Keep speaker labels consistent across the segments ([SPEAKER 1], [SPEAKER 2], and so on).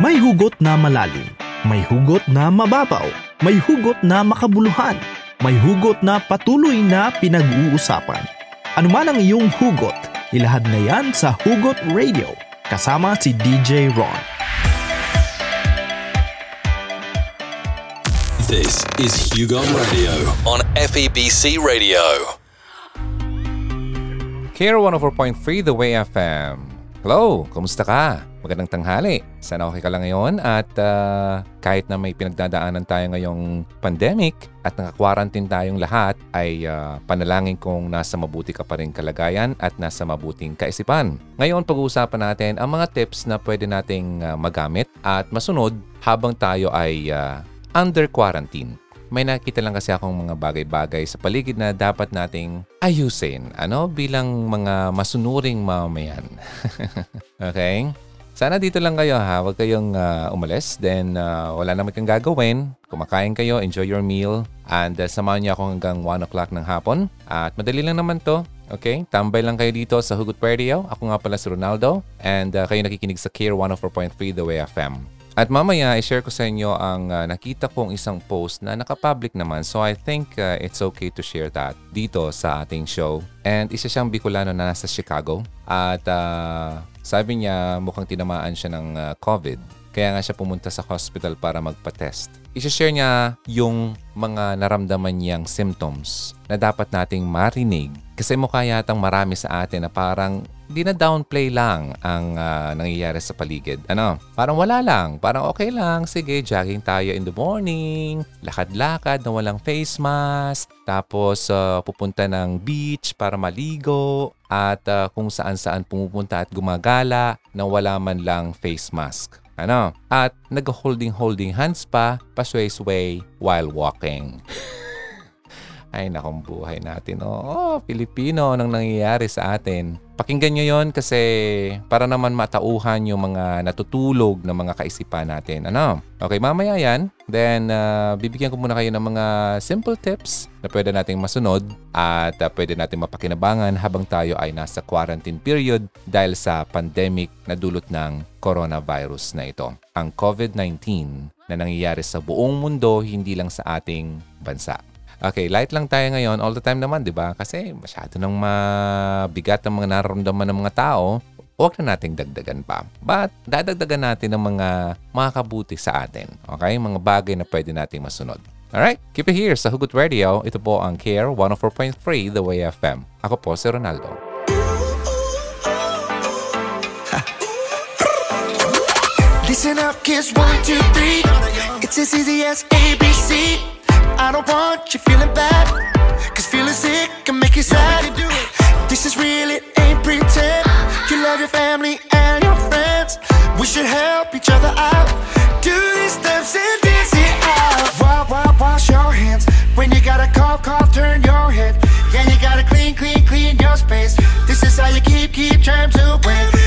[SPEAKER 1] May hugot na malalim, may hugot na mababaw, may hugot na makabuluhan, may hugot na patuloy na pinag-uusapan. Ano man ang iyong hugot, ilahad na yan sa Hugot Radio kasama si DJ Ron.
[SPEAKER 2] This is Hugo Radio on FEBC Radio.
[SPEAKER 3] Care 104.3 The Way FM. Hello, kumusta ka? Magandang tanghali. Sana okay ka lang ngayon at uh, kahit na may pinagdadaanan tayo ngayong pandemic at naka-quarantine tayong lahat ay uh, panalangin kong nasa mabuti ka pa rin kalagayan at nasa mabuting kaisipan. Ngayon pag-uusapan natin ang mga tips na pwede nating uh, magamit at masunod habang tayo ay uh, under quarantine may nakita lang kasi akong mga bagay-bagay sa paligid na dapat nating ayusin. Ano? Bilang mga masunuring mamayan. okay? Sana dito lang kayo ha. Huwag kayong uh, umalis. Then uh, wala naman kang gagawin. Kumakain kayo, enjoy your meal. And uh, samahan niyo ako hanggang 1 o'clock ng hapon. At madali lang naman to. Okay? Tambay lang kayo dito sa Hugot Radio. Ako nga pala si Ronaldo. And uh, kayo nakikinig sa Care 104.3 The Way FM. At mamaya, i-share ko sa inyo ang uh, nakita kong isang post na nakapublic naman. So I think uh, it's okay to share that dito sa ating show. And isa siyang Bicolano na nasa Chicago. At uh, sabi niya mukhang tinamaan siya ng uh, COVID. Kaya nga siya pumunta sa hospital para magpa-test. I-share niya yung mga naramdaman niyang symptoms na dapat nating marinig. Kasi mukha yatang marami sa atin na parang di na downplay lang ang uh, nangyayari sa paligid. Ano? Parang wala lang. Parang okay lang. Sige, jogging tayo in the morning. Lakad-lakad na walang face mask. Tapos uh, pupunta ng beach para maligo. At uh, kung saan-saan pumupunta at gumagala na wala man lang face mask. Ano? At nag-holding-holding hands pa, pasway-sway while walking. Ay, nakong buhay natin. Oo, oh, Pilipino, nang nangyayari sa atin. Pakinggan nyo yon kasi para naman matauhan yung mga natutulog na mga kaisipan natin. Ano? Okay, mamaya yan. Then, uh, bibigyan ko muna kayo ng mga simple tips na pwede nating masunod at uh, pwede nating mapakinabangan habang tayo ay nasa quarantine period dahil sa pandemic na dulot ng coronavirus na ito. Ang COVID-19 na nangyayari sa buong mundo, hindi lang sa ating bansa. Okay, light lang tayo ngayon all the time naman, di ba? Kasi masyado nang mabigat ang mga nararamdaman ng mga tao. Huwag na nating dagdagan pa. But dadagdagan natin ng mga makakabuti sa atin. Okay? Mga bagay na pwede nating masunod. Alright? Keep it here sa Hugot Radio. Ito po ang Care 104.3 The Way FM. Ako po si Ronaldo.
[SPEAKER 4] Listen up, kids, one, two, three. It's as easy as ABC. I don't want you feeling bad. Cause feeling sick can make you sad. You do it. This is real, it ain't pretend. You love your family and your friends. We should help each other out. Do these steps and dance it out. Wild, wild, wash your hands. When you got a cough, cough, turn your head. Yeah, you gotta clean, clean, clean your space. This is how you keep, keep germs away.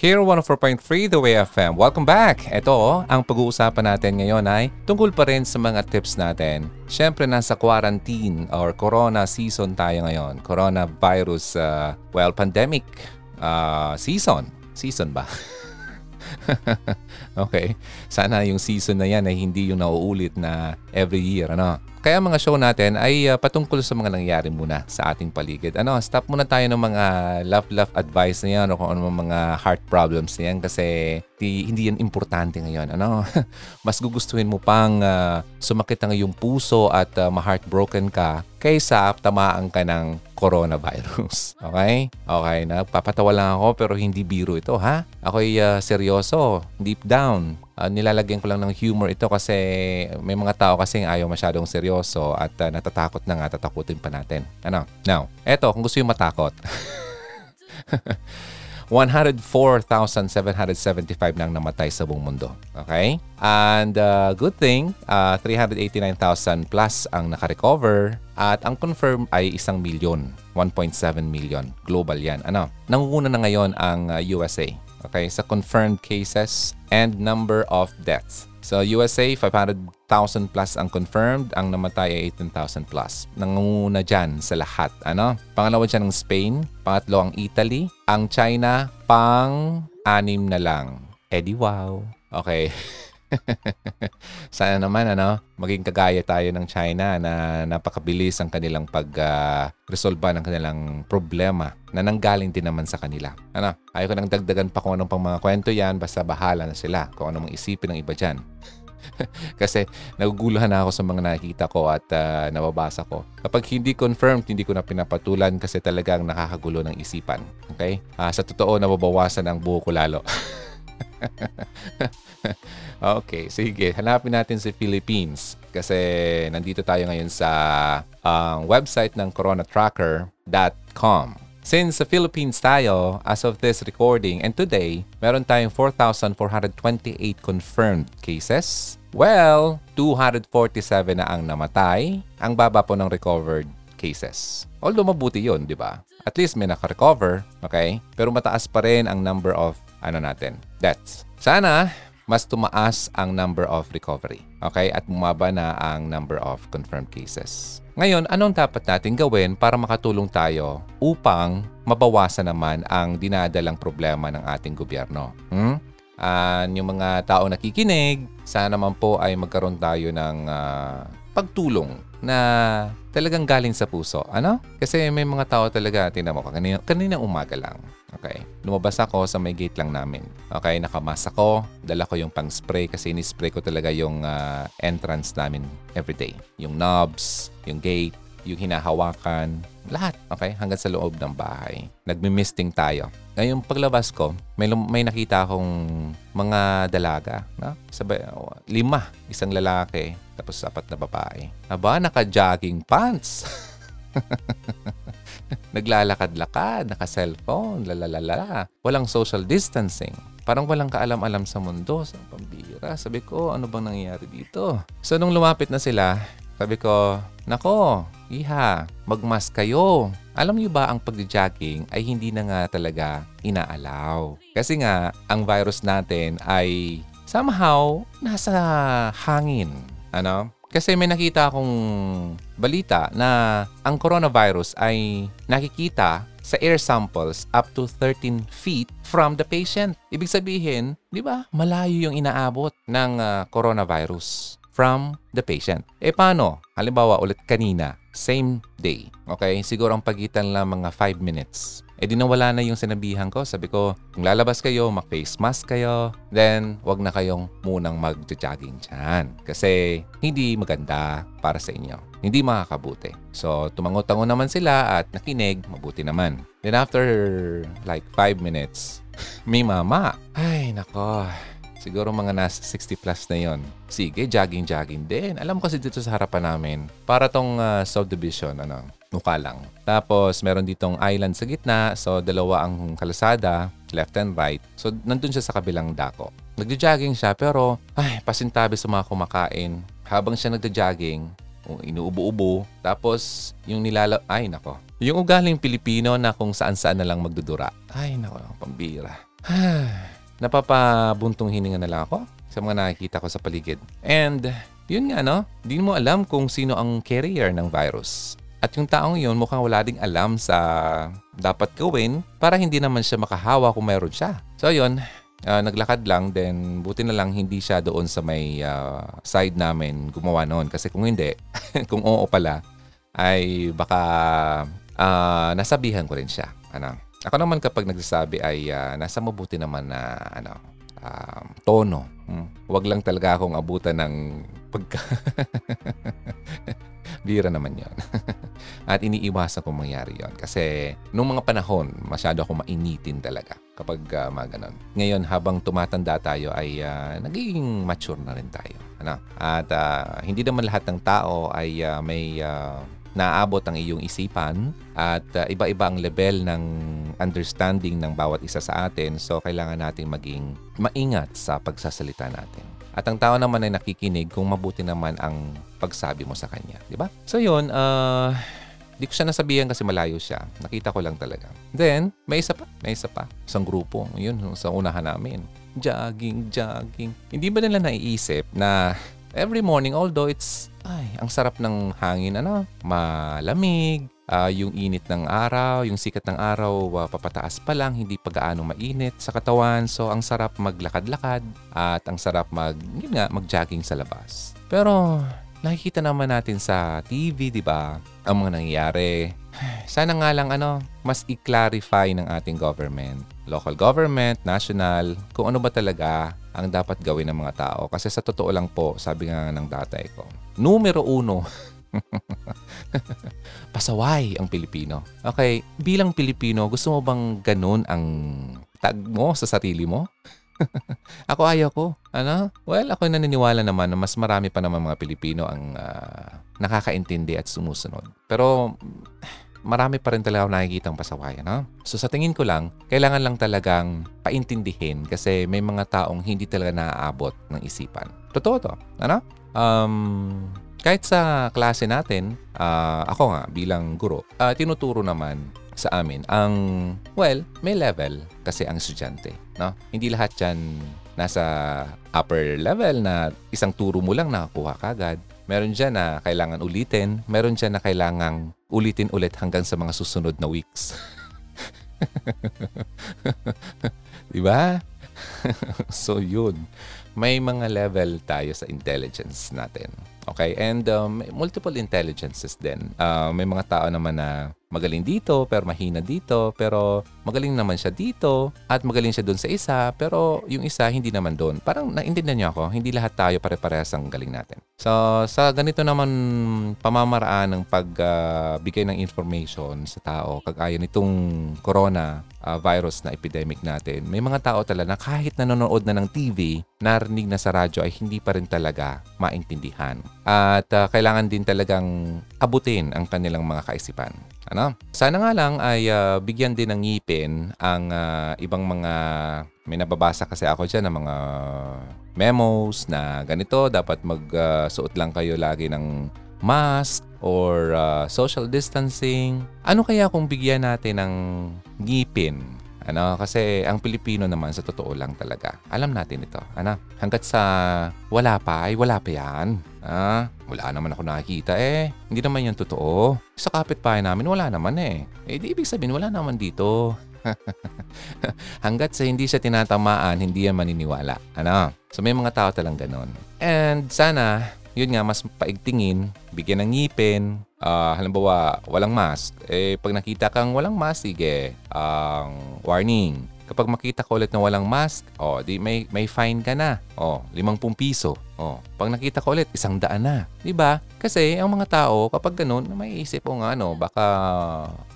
[SPEAKER 3] Care 104.3 The Way FM. Welcome back! Ito, ang pag-uusapan natin ngayon ay tungkol pa rin sa mga tips natin. Siyempre, nasa quarantine or corona season tayo ngayon. Coronavirus, uh, well, pandemic uh, season. Season ba? okay? Sana yung season na yan ay hindi yung nauulit na every year, ano? Kaya mga show natin ay uh, patungkol sa mga nangyayari muna sa ating paligid. Ano, stop muna tayo ng mga love-love advice na yan o kung ano mga heart problems na yan kasi di, hindi yan importante ngayon. Ano? Mas gugustuhin mo pang uh, sumakit ang iyong puso at uh, ma-heartbroken ka kaysa tamaan ka ng coronavirus. Okay? Okay, nagpapatawa lang ako pero hindi biro ito ha. Ako'y uh, seryoso, deep down uh, nilalagyan ko lang ng humor ito kasi may mga tao kasing ayaw masyadong seryoso at uh, natatakot na nga, tatakutin pa natin. Ano? Now, eto, kung gusto yung matakot. 104,775 nang namatay sa buong mundo. Okay? And uh, good thing, uh, 389,000 plus ang nakarecover at ang confirmed ay isang milyon, 1.7 million. Global yan. Ano? Nangunguna na ngayon ang uh, USA. Okay? Sa confirmed cases and number of deaths. So USA, 500,000 plus ang confirmed. Ang namatay ay 18,000 plus. Nangunguna dyan sa lahat. Ano? Pangalawa dyan ang Spain. Pangatlo ang Italy. Ang China, pang-anim na lang. Eddie wow. Okay. Sana naman ano, maging kagaya tayo ng China na napakabilis ang kanilang pag-resolve uh, ng kanilang problema na nanggaling din naman sa kanila. Ano, ayaw ko nang dagdagan pa kung anong pang mga kwento yan, basta bahala na sila kung anong isipin ng iba dyan. Kasi naguguluhan na ako sa mga nakikita ko at uh, nababasa ko. Kapag hindi confirmed, hindi ko na pinapatulan kasi talagang nakakagulo ng isipan. Okay? Uh, sa totoo, nababawasan ang buho ko lalo. okay, sige. Hanapin natin si Philippines kasi nandito tayo ngayon sa uh, website ng coronatracker.com. Since sa Philippines tayo, as of this recording and today, meron tayong 4,428 confirmed cases. Well, 247 na ang namatay. Ang baba po ng recovered cases. Although mabuti yon, di ba? At least may naka-recover, okay? Pero mataas pa rin ang number of ano natin, deaths. Sana mas tumaas ang number of recovery. Okay? At bumaba na ang number of confirmed cases. Ngayon, anong dapat natin gawin para makatulong tayo upang mabawasan naman ang dinadalang problema ng ating gobyerno? Hmm? Uh, yung mga tao nakikinig, sana naman po ay magkaroon tayo ng uh, pagtulong na talagang galing sa puso. Ano? Kasi may mga tao talaga, tinan mo, kanina, kanina umaga lang. Okay. Lumabas ako sa may gate lang namin. Okay, nakamas ako. Dala ko yung pang-spray kasi ni-spray ko talaga yung uh, entrance namin everyday. Yung knobs, yung gate, yung hinahawakan, lahat. Okay, hanggang sa loob ng bahay. Nagmi-misting tayo. Ngayon paglabas ko, may, may nakita akong mga dalaga. No? Sabay, lima. Isang lalaki, tapos apat na babae. Aba, naka-jogging pants. Naglalakad-lakad, naka-cellphone, lalalala. Walang social distancing. Parang walang kaalam-alam sa mundo, sa pambira. Sabi ko, ano bang nangyayari dito? So, nung lumapit na sila, sabi ko, Nako, iha, magmas kayo. Alam niyo ba ang pag-jogging ay hindi na nga talaga inaalaw. Kasi nga, ang virus natin ay somehow nasa hangin. Ano? Kasi may nakita akong balita na ang coronavirus ay nakikita sa air samples up to 13 feet from the patient. Ibig sabihin, di ba, malayo yung inaabot ng uh, coronavirus from the patient. Eh paano? Halimbawa ulit kanina, same day. Okay? Siguro ang pagitan lang mga 5 minutes. Eh di nawala na yung sinabihan ko. Sabi ko, kung lalabas kayo, mag-face mask kayo, then wag na kayong munang mag-jogging dyan. Kasi hindi maganda para sa inyo. Hindi makakabuti. So, tumango-tango naman sila at nakinig, mabuti naman. Then after like 5 minutes, may mama. Ay, nako. Siguro mga nasa 60 plus na yon. Sige, jogging-jogging din. Alam ko kasi dito sa harapan namin, para tong uh, subdivision, ano, mukha lang. Tapos, meron ditong island sa gitna. So, dalawa ang kalasada, left and right. So, nandun siya sa kabilang dako. Nagja-jogging siya, pero, ay, pasintabi sa mga kumakain. Habang siya nagja-jogging, inuubo-ubo. Tapos, yung nilala... Ay, nako. Yung ugaling Pilipino na kung saan-saan na lang magdudura. Ay, nako, pambira. Napapabuntong hininga na lang ako sa mga nakikita ko sa paligid. And, yun nga, no? Di mo alam kung sino ang carrier ng virus. At yung taong yun mukhang wala ding alam sa dapat gawin para hindi naman siya makahawa kung mayroon siya. So yun, Ah, naglakad lang, then buti na lang hindi siya doon sa may ah, side namin gumawa noon. Kasi kung hindi, kung oo pala, ay baka ah, nasabihan ko rin siya. Ano? Ako naman kapag nagsasabi ay ah, nasa mabuti naman na ano, um, tono. Hmm. Huwag lang talaga akong abutan ng pagka... Bira naman yon At iniiwasan kong mangyari yon Kasi nung mga panahon, masyado akong mainitin talaga kapag uh, mga ganon. Ngayon, habang tumatanda tayo ay uh, nagiging mature na rin tayo. Ano? At uh, hindi naman lahat ng tao ay uh, may uh, naaabot ang iyong isipan at uh, iba-iba ang level ng understanding ng bawat isa sa atin. So, kailangan natin maging maingat sa pagsasalita natin. At ang tao naman ay nakikinig kung mabuti naman ang pagsabi mo sa kanya. Di ba? So yun, uh, di ko siya nasabihan kasi malayo siya. Nakita ko lang talaga. Then, may isa pa. May isa pa. Isang grupo. Yun, sa unahan namin. Jogging, jogging. Hindi ba nila naiisip na every morning, although it's, ay, ang sarap ng hangin, ano, malamig, uh, yung init ng araw, yung sikat ng araw uh, papataas pa lang, hindi pa gaano mainit sa katawan. So ang sarap maglakad-lakad at ang sarap mag yun nga, mag-jogging sa labas. Pero nakikita naman natin sa TV, 'di ba? Ang mga nangyayari. Sana nga lang ano, mas i-clarify ng ating government, local government, national, kung ano ba talaga ang dapat gawin ng mga tao. Kasi sa totoo lang po, sabi nga ng tatay ko, numero uno Pasaway ang Pilipino. Okay, bilang Pilipino, gusto mo bang ganun ang tag mo sa sarili mo? ako ayaw ko. Ano? Well, ako naniniwala naman na mas marami pa naman mga Pilipino ang uh, nakakaintindi at sumusunod. Pero marami pa rin talaga ako nakikitang pasaway. No? So sa tingin ko lang, kailangan lang talagang paintindihin kasi may mga taong hindi talaga naaabot ng isipan. Totoo to. Ano? Um, kahit sa klase natin, uh, ako nga bilang guro, uh, tinuturo naman sa amin ang, well, may level kasi ang estudyante. No? Hindi lahat yan nasa upper level na isang turo mo lang nakakuha kagad. Meron dyan na kailangan ulitin. Meron dyan na kailangan ulitin ulit hanggang sa mga susunod na weeks. diba? so yun. May mga level tayo sa intelligence natin. Okay? And um, multiple intelligences din. Uh, may mga tao naman na magaling dito pero mahina dito pero magaling naman siya dito at magaling siya doon sa isa pero yung isa hindi naman doon. Parang naintindihan niyo ako, hindi lahat tayo pare-parehas ang galing natin. So sa ganito naman pamamaraan ng pagbigay uh, ng information sa tao kagaya nitong corona uh, virus na epidemic natin, may mga tao talaga na kahit nanonood na ng TV, narinig na sa radyo ay hindi pa rin talaga maintindihan. At uh, kailangan din talagang abutin ang kanilang mga kaisipan. Ano? Sana nga lang ay uh, bigyan din ng ngipin ang uh, ibang mga may nababasa kasi ako diyan ng mga memos na ganito dapat magsuot uh, lang kayo lagi ng mask or uh, social distancing. Ano kaya kung bigyan natin ng ngipin ano, kasi ang Pilipino naman sa totoo lang talaga. Alam natin ito. Ano, hanggat sa wala pa ay wala pa yan. Ah, wala naman ako nakikita eh. Hindi naman yan totoo. Sa kapitbahay namin wala naman eh. Eh di ibig sabihin wala naman dito. Hanggat sa hindi siya tinatamaan, hindi yan maniniwala. Ano? So may mga tao talang ganon. And sana, yun nga, mas paigtingin, bigyan ng ngipin, uh, halimbawa, walang mask. Eh, pag nakita kang walang mask, sige, ang uh, warning Kapag makita ko ulit na walang mask, oh, di may, may fine ka na. Oh, 50 piso. Oh, pag nakita ko ulit, isang daan na. 'Di ba? Kasi ang mga tao kapag ganun, may isip o nga ano, baka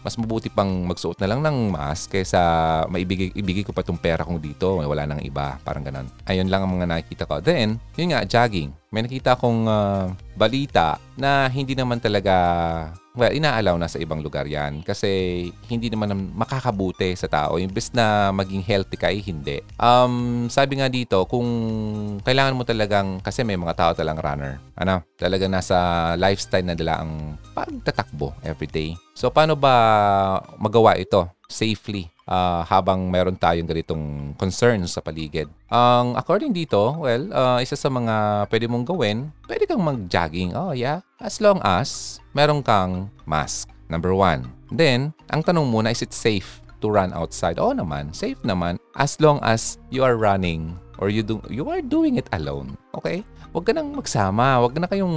[SPEAKER 3] mas mabuti pang magsuot na lang ng mask kaysa maibigay ibigay ko pa tong pera kong dito, wala nang iba, parang ganun. Ayun lang ang mga nakikita ko. Then, yun nga, jogging. May nakita akong uh, balita na hindi naman talaga Well, inaalaw na sa ibang lugar yan kasi hindi naman makakabuti sa tao. Imbes na maging healthy ka, eh, hindi. Um, sabi nga dito, kung kailangan mo talagang, kasi may mga tao talang runner, ano, talaga nasa lifestyle na nila ang pagtatakbo everyday. So, paano ba magawa ito safely uh, habang meron tayong ganitong concerns sa paligid. Ang um, according dito, well, uh, isa sa mga pwede mong gawin, pwede kang mag-jogging. Oh, yeah. As long as meron kang mask. Number one. Then, ang tanong muna, is it safe to run outside. Oo naman, safe naman as long as you are running or you do you are doing it alone. Okay? Huwag ka nang magsama, huwag na kayong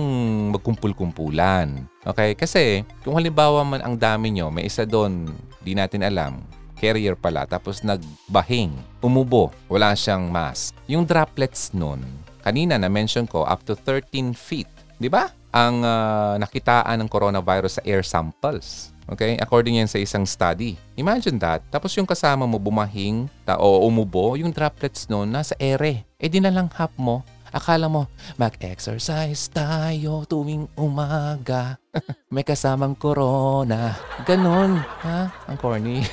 [SPEAKER 3] magkumpul-kumpulan. Okay? Kasi kung halimbawa man ang dami nyo, may isa doon, di natin alam, carrier pala, tapos nagbahing, umubo, wala siyang mask. Yung droplets nun, kanina na-mention ko, up to 13 feet. Di ba? Ang uh, nakitaan ng coronavirus sa air samples. Okay? According yan sa isang study. Imagine that. Tapos yung kasama mo bumahing ta, o umubo, yung droplets noon nasa ere. Eh di na lang hap mo. Akala mo, mag-exercise tayo tuwing umaga. May kasamang corona. Ganon. Ha? Ang corny.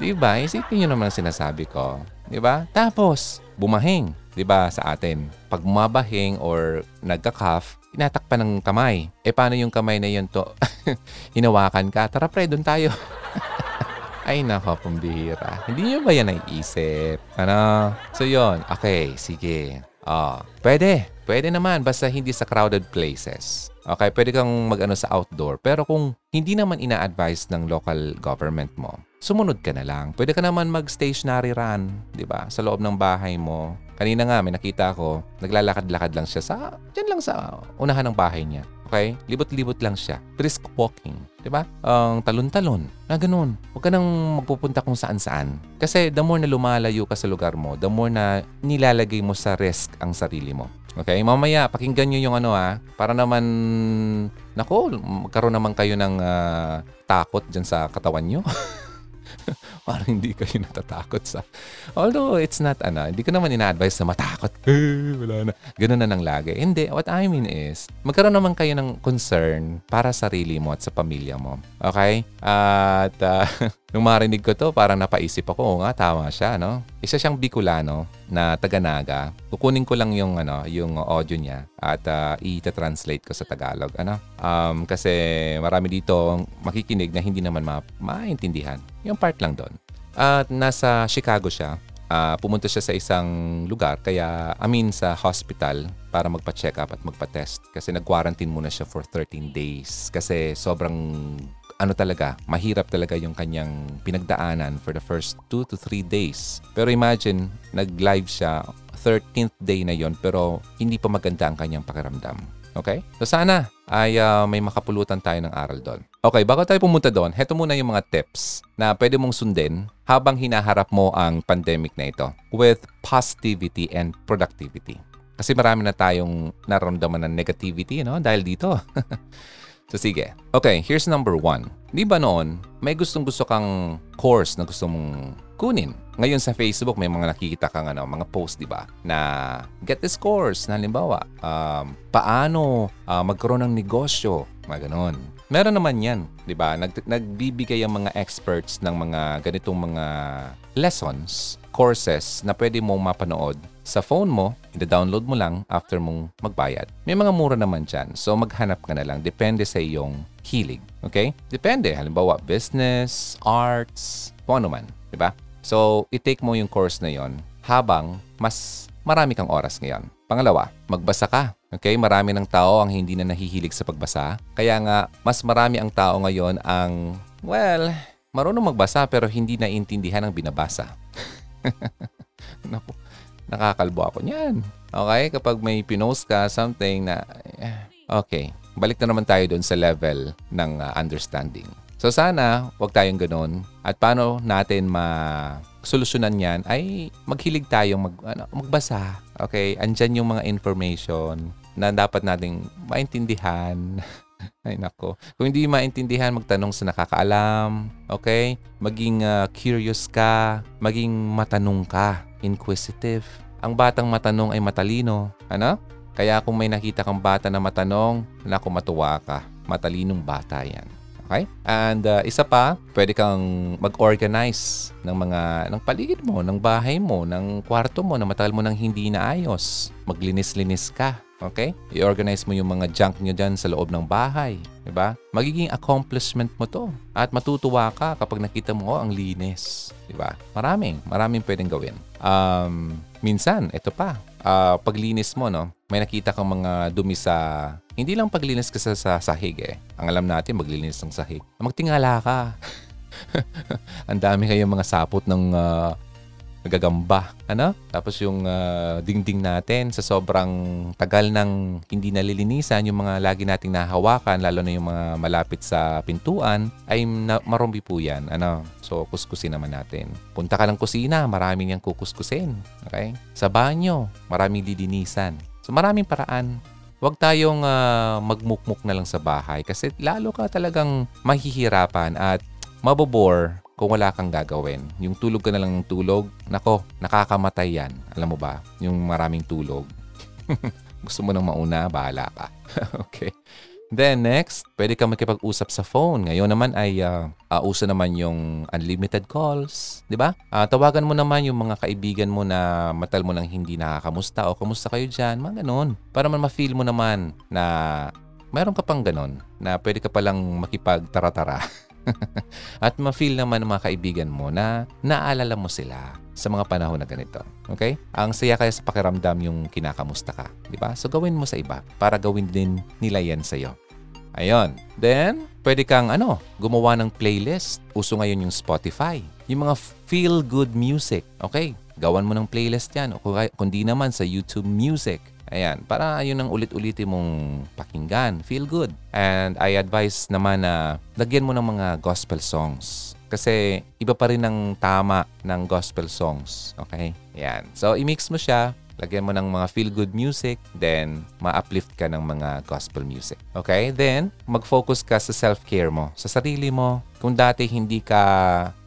[SPEAKER 3] di ba? Isipin nyo naman ang sinasabi ko. Di ba? Tapos, bumahing. Di ba sa atin? Pag mabahing or nagka-cough, tinatakpan ng kamay. E paano yung kamay na yun to? Hinawakan ka? Tara pre, doon tayo. Ay nako, pambihira. Hindi nyo ba yan naiisip? Ano? So yon okay, sige. Oh, pwede. Pwede naman, basta hindi sa crowded places. Okay, pwede kang mag-ano sa outdoor. Pero kung hindi naman ina-advise ng local government mo, sumunod ka na lang. Pwede ka naman mag-stationary run, di ba? Sa loob ng bahay mo. Kanina nga, may nakita ko, naglalakad-lakad lang siya sa, dyan lang sa unahan ng bahay niya. Okay? Libot-libot lang siya. Brisk walking. Ba? Ang um, talon-talon. Na ganun. Huwag ka nang magpupunta kung saan-saan. Kasi the more na lumalayo ka sa lugar mo, the more na nilalagay mo sa risk ang sarili mo. Okay? Mamaya, pakinggan nyo yung ano ha. Para naman, nako, magkaroon naman kayo ng uh, takot dyan sa katawan nyo. Parang hindi kayo natatakot sa... Although it's not, ano, hindi ko naman ina-advise na matakot. Eh, wala na. Ganun na nang lagi. Hindi. What I mean is, magkaroon naman kayo ng concern para sa sarili mo at sa pamilya mo. Okay? At uh, nung marinig ko to, parang napaisip ako, oo nga, tama siya, no? Isa siyang Bicolano na taga-Naga. Kukunin ko lang yung, ano, yung audio niya at uh, i-translate ko sa Tagalog. Ano? Um, kasi marami dito makikinig na hindi naman ma- maintindihan. Yung part lang doon. At nasa Chicago siya. Uh, pumunta siya sa isang lugar, kaya I mean sa hospital para magpa-check up at magpa-test. Kasi nag-quarantine muna siya for 13 days. Kasi sobrang ano talaga, mahirap talaga yung kanyang pinagdaanan for the first 2 to 3 days. Pero imagine, nag-live siya 13th day na yon pero hindi pa maganda ang kanyang pakiramdam. Okay? So sana ay uh, may makapulutan tayo ng aral doon. Okay, bago tayo pumunta doon, heto muna yung mga tips na pwede mong sundin habang hinaharap mo ang pandemic na ito with positivity and productivity. Kasi marami na tayong nararamdaman ng negativity no? dahil dito. so sige. Okay, here's number one. Di ba noon, may gustong gusto kang course na gusto mong kunin. Ngayon sa Facebook, may mga nakikita kang ano, mga post, di ba? Na get this course, na halimbawa, um, paano uh, magkaroon ng negosyo, mga ganon. Meron naman yan, di ba? Nag, nagbibigay ang mga experts ng mga ganitong mga lessons, courses na pwede mong mapanood sa phone mo, i-download mo lang after mong magbayad. May mga mura naman dyan, so maghanap ka na lang. Depende sa iyong hilig. Okay? Depende. Halimbawa, business, arts, kung ano man. Ba? So, i-take mo yung course na yon habang mas marami kang oras ngayon. Pangalawa, magbasa ka. Okay? Marami ng tao ang hindi na nahihilig sa pagbasa. Kaya nga, mas marami ang tao ngayon ang, well, marunong magbasa pero hindi naiintindihan ang binabasa. Naku, nakakalbo ako niyan. Okay? Kapag may pinost ka something na, eh, okay, balik na naman tayo doon sa level ng uh, understanding. So sana, wag tayong ganun. At paano natin ma-solusyonan yan ay maghilig tayong mag, ano, magbasa. Okay? Andyan yung mga information na dapat nating maintindihan. Ay nako. Kung hindi maintindihan, magtanong sa nakakaalam. Okay? Maging uh, curious ka. Maging matanong ka. Inquisitive. Ang batang matanong ay matalino. Ano? Kaya kung may nakita kang bata na matanong, naku matuwa ka. Matalinong bata yan. Okay? And uh, isa pa, pwede kang mag-organize ng mga ng paligid mo, ng bahay mo, ng kwarto mo na matagal mo nang hindi naayos. Maglinis-linis ka. Okay? I-organize mo yung mga junk nyo dyan sa loob ng bahay. Diba? Magiging accomplishment mo to. At matutuwa ka kapag nakita mo, oh, ang linis. Diba? Maraming, maraming pwedeng gawin. Um, minsan, ito pa, uh, paglinis mo, no? may nakita kang mga dumi sa hindi lang paglinis ka sa, sa sahig eh. Ang alam natin, maglinis ng sahig. Magtingala ka. ang dami kayong mga sapot ng uh, nagagamba. Ano? Tapos yung uh, dingding natin sa sobrang tagal ng hindi nalilinisan, yung mga lagi nating nahawakan, lalo na yung mga malapit sa pintuan, ay na- marumbi po yan. Ano? So, kuskusin naman natin. Punta ka ng kusina, maraming niyang kukuskusin. Okay? Sa banyo, maraming didinisan. So, maraming paraan. Huwag tayong uh, magmukmuk na lang sa bahay kasi lalo ka talagang mahihirapan at mabobore kung wala kang gagawin. Yung tulog ka na lang ng tulog, nako, nakakamatay yan. Alam mo ba? Yung maraming tulog. Gusto mo nang mauna, bahala ka. okay. Then next, pwede kang makipag-usap sa phone. Ngayon naman ay uh, uh, uso naman yung unlimited calls, 'di ba? Uh, tawagan mo naman yung mga kaibigan mo na matal mo nang hindi nakakamusta o kamusta kayo diyan, mga ganun. Para man ma-feel mo naman na mayroon ka pang ganun na pwede ka palang makipag-tara-tara. At ma-feel naman ng mga kaibigan mo na naalala mo sila sa mga panahon na ganito. Okay? Ang saya kaya sa pakiramdam yung kinakamusta ka. Di ba? So gawin mo sa iba para gawin din nila yan sa'yo. Ayon. Then, pwede kang ano, gumawa ng playlist. Uso ngayon yung Spotify. Yung mga feel-good music. Okay? Gawan mo ng playlist yan. O kundi naman sa YouTube Music. Ayan, para yun ang ulit-ulitin mong pakinggan. Feel good. And I advise naman na lagyan mo ng mga gospel songs. Kasi iba pa rin ang tama ng gospel songs. Okay? Ayan. So, i-mix mo siya. Lagyan mo ng mga feel-good music. Then, ma-uplift ka ng mga gospel music. Okay? Then, mag-focus ka sa self-care mo. Sa sarili mo. Kung dati hindi ka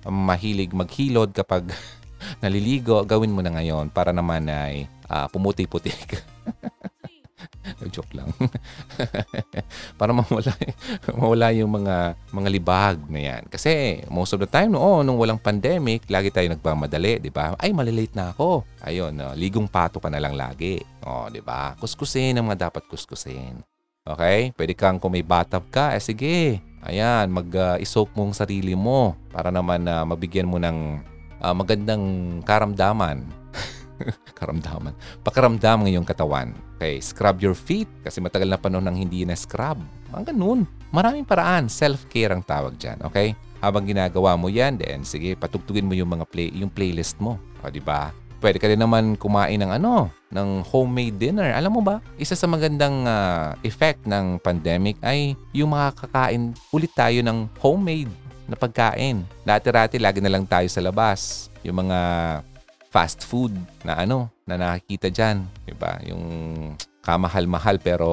[SPEAKER 3] mahilig maghilod kapag naliligo, gawin mo na ngayon para naman ay uh, pumuti-puti ka. Joke lang. Para mawala, mawala yung mga mga libag na yan. Kasi most of the time noon, nung walang pandemic, lagi tayo nagmamadali, di ba? Ay, malilate na ako. Ayun, uh, ligong pato ka na lang lagi. O, oh, di ba? Kuskusin ang mga dapat kuskusin. Okay? Pwede kang kung may bathtub ka, eh sige. Ayan, mag-isoak uh, mo ang sarili mo para naman uh, mabigyan mo ng uh, magandang karamdaman karamdaman. Pakiramdam ng iyong katawan. Okay, scrub your feet kasi matagal na panahon nang hindi na scrub. Mga ganun. Maraming paraan. Self-care ang tawag dyan. Okay? Habang ginagawa mo yan, then sige, patugtugin mo yung mga play, yung playlist mo. O, di ba? Pwede ka rin naman kumain ng ano, ng homemade dinner. Alam mo ba, isa sa magandang uh, effect ng pandemic ay yung makakakain ulit tayo ng homemade na pagkain. Dati-rati, lagi na lang tayo sa labas. Yung mga fast food na ano, na nakikita dyan. Diba? Yung kamahal-mahal pero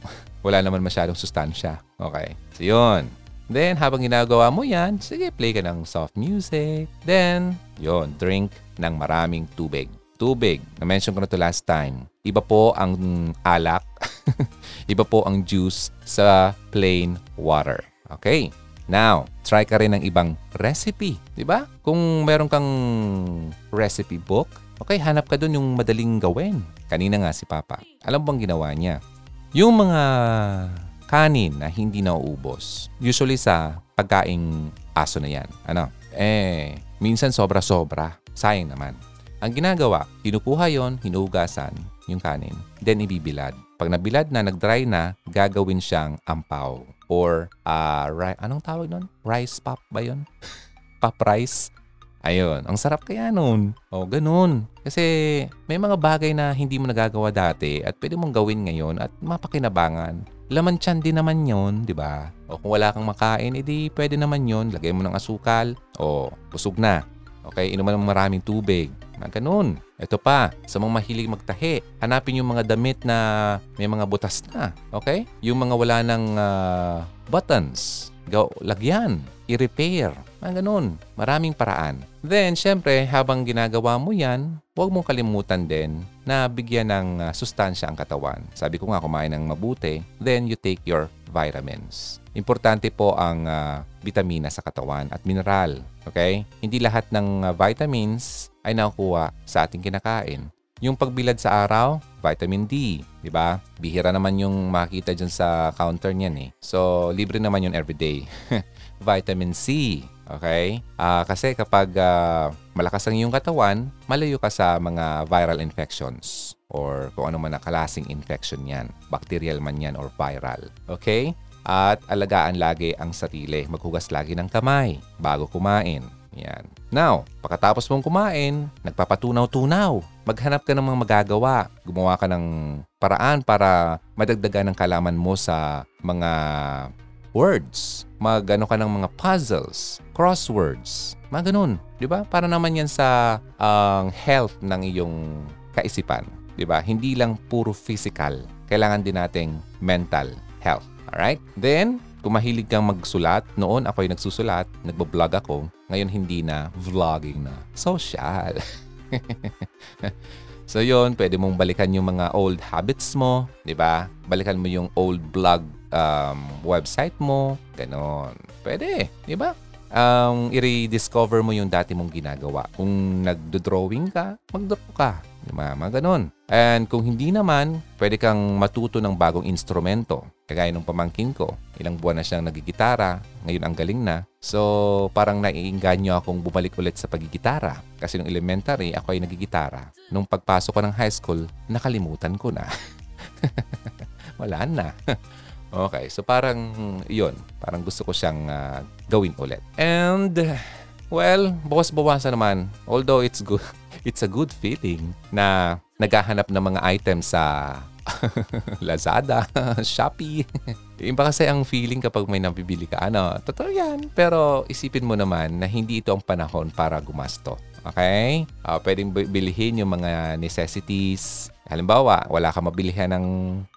[SPEAKER 3] wala naman masyadong sustansya. Okay. So, yun. Then, habang ginagawa mo yan, sige, play ka ng soft music. Then, yun, drink ng maraming tubig. Tubig, na-mention ko na to last time. Iba po ang alak. Iba po ang juice sa plain water. Okay. Now, try ka rin ng ibang recipe, 'di ba? Kung meron kang recipe book, okay, hanap ka doon yung madaling gawin. Kanina nga si Papa. Alam bang ginawa niya? Yung mga kanin na hindi nauubos, usually sa pagkaing aso na yan. Ano? Eh, minsan sobra-sobra. Sayang naman. Ang ginagawa, kinukuha yon, hinugasan yung kanin, then ibibilad. Pag nabilad na, nag-dry na, gagawin siyang ampaw. Or, uh, ri- anong tawag nun? Rice pop ba yun? pop rice? Ayun, ang sarap kaya nun. O, ganun. Kasi may mga bagay na hindi mo nagagawa dati at pwede mong gawin ngayon at mapakinabangan. Laman tiyan din naman yon, di ba? O kung wala kang makain, edi pwede naman yon. Lagay mo ng asukal. O, busog na. Okay, inuman ng maraming tubig. Mga ganun. Ito pa, sa mga mahilig magtahi, hanapin yung mga damit na may mga butas na. Okay? Yung mga wala ng uh, buttons, go, lagyan, i-repair. Mga ganun. Maraming paraan. Then, syempre, habang ginagawa mo yan, huwag mong kalimutan din na bigyan ng uh, sustansya ang katawan. Sabi ko nga, kumain ng mabuti, then you take your vitamins. Importante po ang uh, vitamina sa katawan at mineral. Okay? Hindi lahat ng uh, vitamins ay nakukuha sa ating kinakain. Yung pagbilad sa araw, vitamin D, di ba? Bihira naman yung makita dyan sa counter niyan eh. So, libre naman yun everyday. vitamin C, okay? Uh, kasi kapag uh, malakas ang iyong katawan, malayo ka sa mga viral infections or kung ano man na klaseng infection yan. Bacterial man yan or viral. Okay? At alagaan lagi ang sarili. Maghugas lagi ng kamay bago kumain. Yan. Now, pagkatapos mong kumain, nagpapatunaw-tunaw. Maghanap ka ng mga magagawa. Gumawa ka ng paraan para madagdagan ng kalaman mo sa mga words. Magano ka ng mga puzzles, crosswords, mga ganun. Di ba? Para naman yan sa ang health ng iyong kaisipan. Di ba? Hindi lang puro physical. Kailangan din nating mental health. Alright? Then, kung mahilig kang magsulat, noon ako ay nagsusulat, nagbo-vlog ako. Ngayon hindi na, vlogging na. Social. so yon pwede mong balikan yung mga old habits mo, di ba? Balikan mo yung old blog um, website mo, ganon. Pwede, di ba? Um, i-rediscover mo yung dati mong ginagawa. Kung nagdo-drawing ka, mag-draw ka. Di ba? Mga ganon. And kung hindi naman, pwede kang matuto ng bagong instrumento. Kagaya ng pamangkin ko, ilang buwan na siyang nagigitara, ngayon ang galing na. So, parang naiinganyo akong bumalik ulit sa pagigitara. Kasi nung elementary, ako ay nagigitara. Nung pagpasok ko ng high school, nakalimutan ko na. Wala na. okay, so parang yun. Parang gusto ko siyang uh, gawin ulit. And, well, bawas-bawasan naman. Although it's good, it's a good feeling na naghahanap ng mga items sa Lazada, Shopee. Iba kasi ang feeling kapag may nabibili ka. Ano, totoo yan. Pero isipin mo naman na hindi ito ang panahon para gumasto. Okay? Uh, pwedeng bilihin yung mga necessities. Halimbawa, wala ka mabilihan ng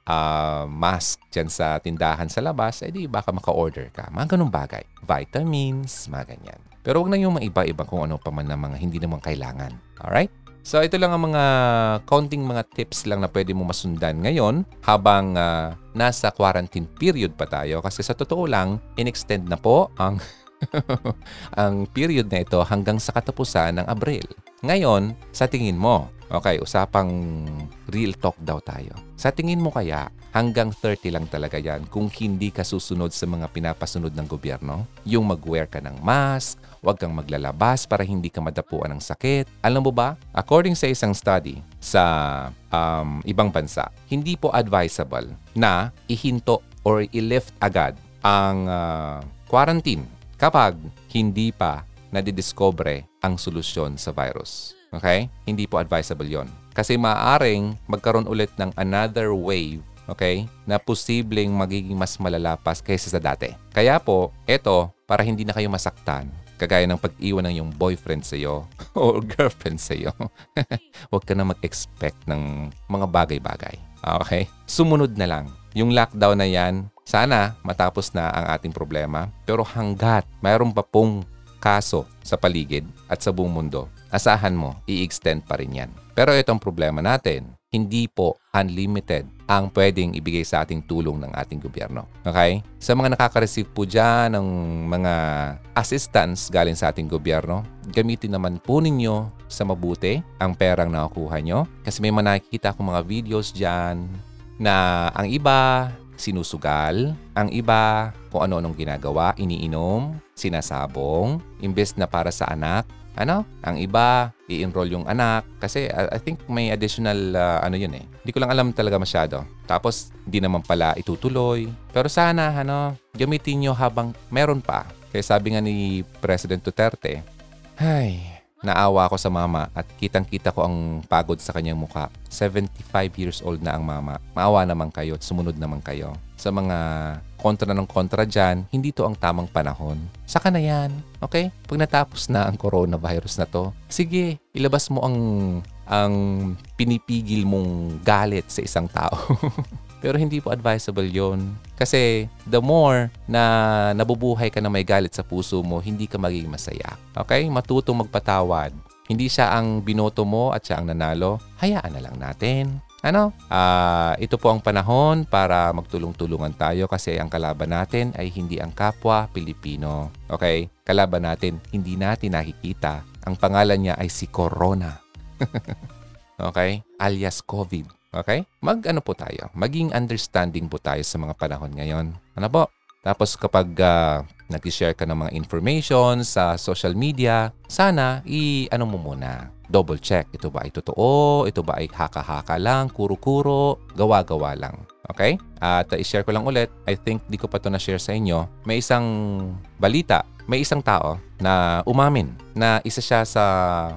[SPEAKER 3] uh, mask dyan sa tindahan sa labas, edi baka maka-order ka. Mga ganun bagay. Vitamins, mga ganyan. Pero wag na yung mga iba-iba kung ano pa man na mga hindi naman kailangan. Alright? So ito lang ang mga counting mga tips lang na pwede mo masundan ngayon habang uh, nasa quarantine period pa tayo kasi sa totoo lang inextend na po ang ang period na ito hanggang sa katapusan ng Abril. Ngayon, sa tingin mo, okay, usapang real talk daw tayo. Sa tingin mo kaya, hanggang 30 lang talaga yan kung hindi ka susunod sa mga pinapasunod ng gobyerno? Yung mag-wear ka ng mask, huwag kang maglalabas para hindi ka madapuan ng sakit. Alam mo ba, according sa isang study sa um, ibang bansa, hindi po advisable na ihinto or i-lift agad ang uh, quarantine kapag hindi pa nadidiscover ang solusyon sa virus. Okay? Hindi po advisable yon. Kasi maaaring magkaroon ulit ng another wave okay, na posibleng magiging mas malalapas kaysa sa dati. Kaya po, eto, para hindi na kayo masaktan, kagaya ng pag-iwan ng yung boyfriend sa iyo o girlfriend sa iyo, huwag ka na mag-expect ng mga bagay-bagay. Okay? Sumunod na lang. Yung lockdown na yan, sana matapos na ang ating problema. Pero hanggat mayroon pa pong kaso sa paligid at sa buong mundo, asahan mo, i-extend pa rin yan. Pero itong problema natin, hindi po unlimited ang pwedeng ibigay sa ating tulong ng ating gobyerno. Okay? Sa mga nakaka-receive po dyan ng mga assistance galing sa ating gobyerno, gamitin naman po ninyo sa mabuti ang perang nakukuha nyo. Kasi may mga akong mga videos dyan na ang iba sinusugal, ang iba kung ano-anong ginagawa, iniinom, sinasabong, imbes na para sa anak, ano, ang iba, i-enroll yung anak. Kasi uh, I think may additional, uh, ano yun eh. Hindi ko lang alam talaga masyado. Tapos, hindi naman pala itutuloy. Pero sana, ano, gamitin nyo habang meron pa. Kaya sabi nga ni President Duterte, ay, Naawa ako sa mama at kitang-kita ko ang pagod sa kanyang muka. 75 years old na ang mama. Maawa naman kayo at sumunod naman kayo. Sa mga kontra ng kontra dyan, hindi to ang tamang panahon. Saka na yan, okay? Pag natapos na ang coronavirus na to, sige, ilabas mo ang ang pinipigil mong galit sa isang tao. Pero hindi po advisable yon Kasi the more na nabubuhay ka na may galit sa puso mo, hindi ka magiging masaya. Okay? Matutong magpatawad. Hindi siya ang binoto mo at siya ang nanalo. Hayaan na lang natin. Ano? Uh, ito po ang panahon para magtulong-tulungan tayo kasi ang kalaban natin ay hindi ang kapwa Pilipino. Okay? Kalaban natin, hindi natin nakikita. Ang pangalan niya ay si Corona. okay? Alias COVID. Okay? Mag-ano po tayo? Maging understanding po tayo sa mga panahon ngayon. Ano po? Tapos kapag uh, nag-share ka ng mga information sa social media, sana i-ano mo muna. Double check. Ito ba ay totoo? Ito ba ay haka-haka lang? Kuro-kuro? Gawa-gawa lang. Okay? At uh, i-share ko lang ulit, I think di ko pa to na-share sa inyo. May isang balita, may isang tao na umamin na isa siya sa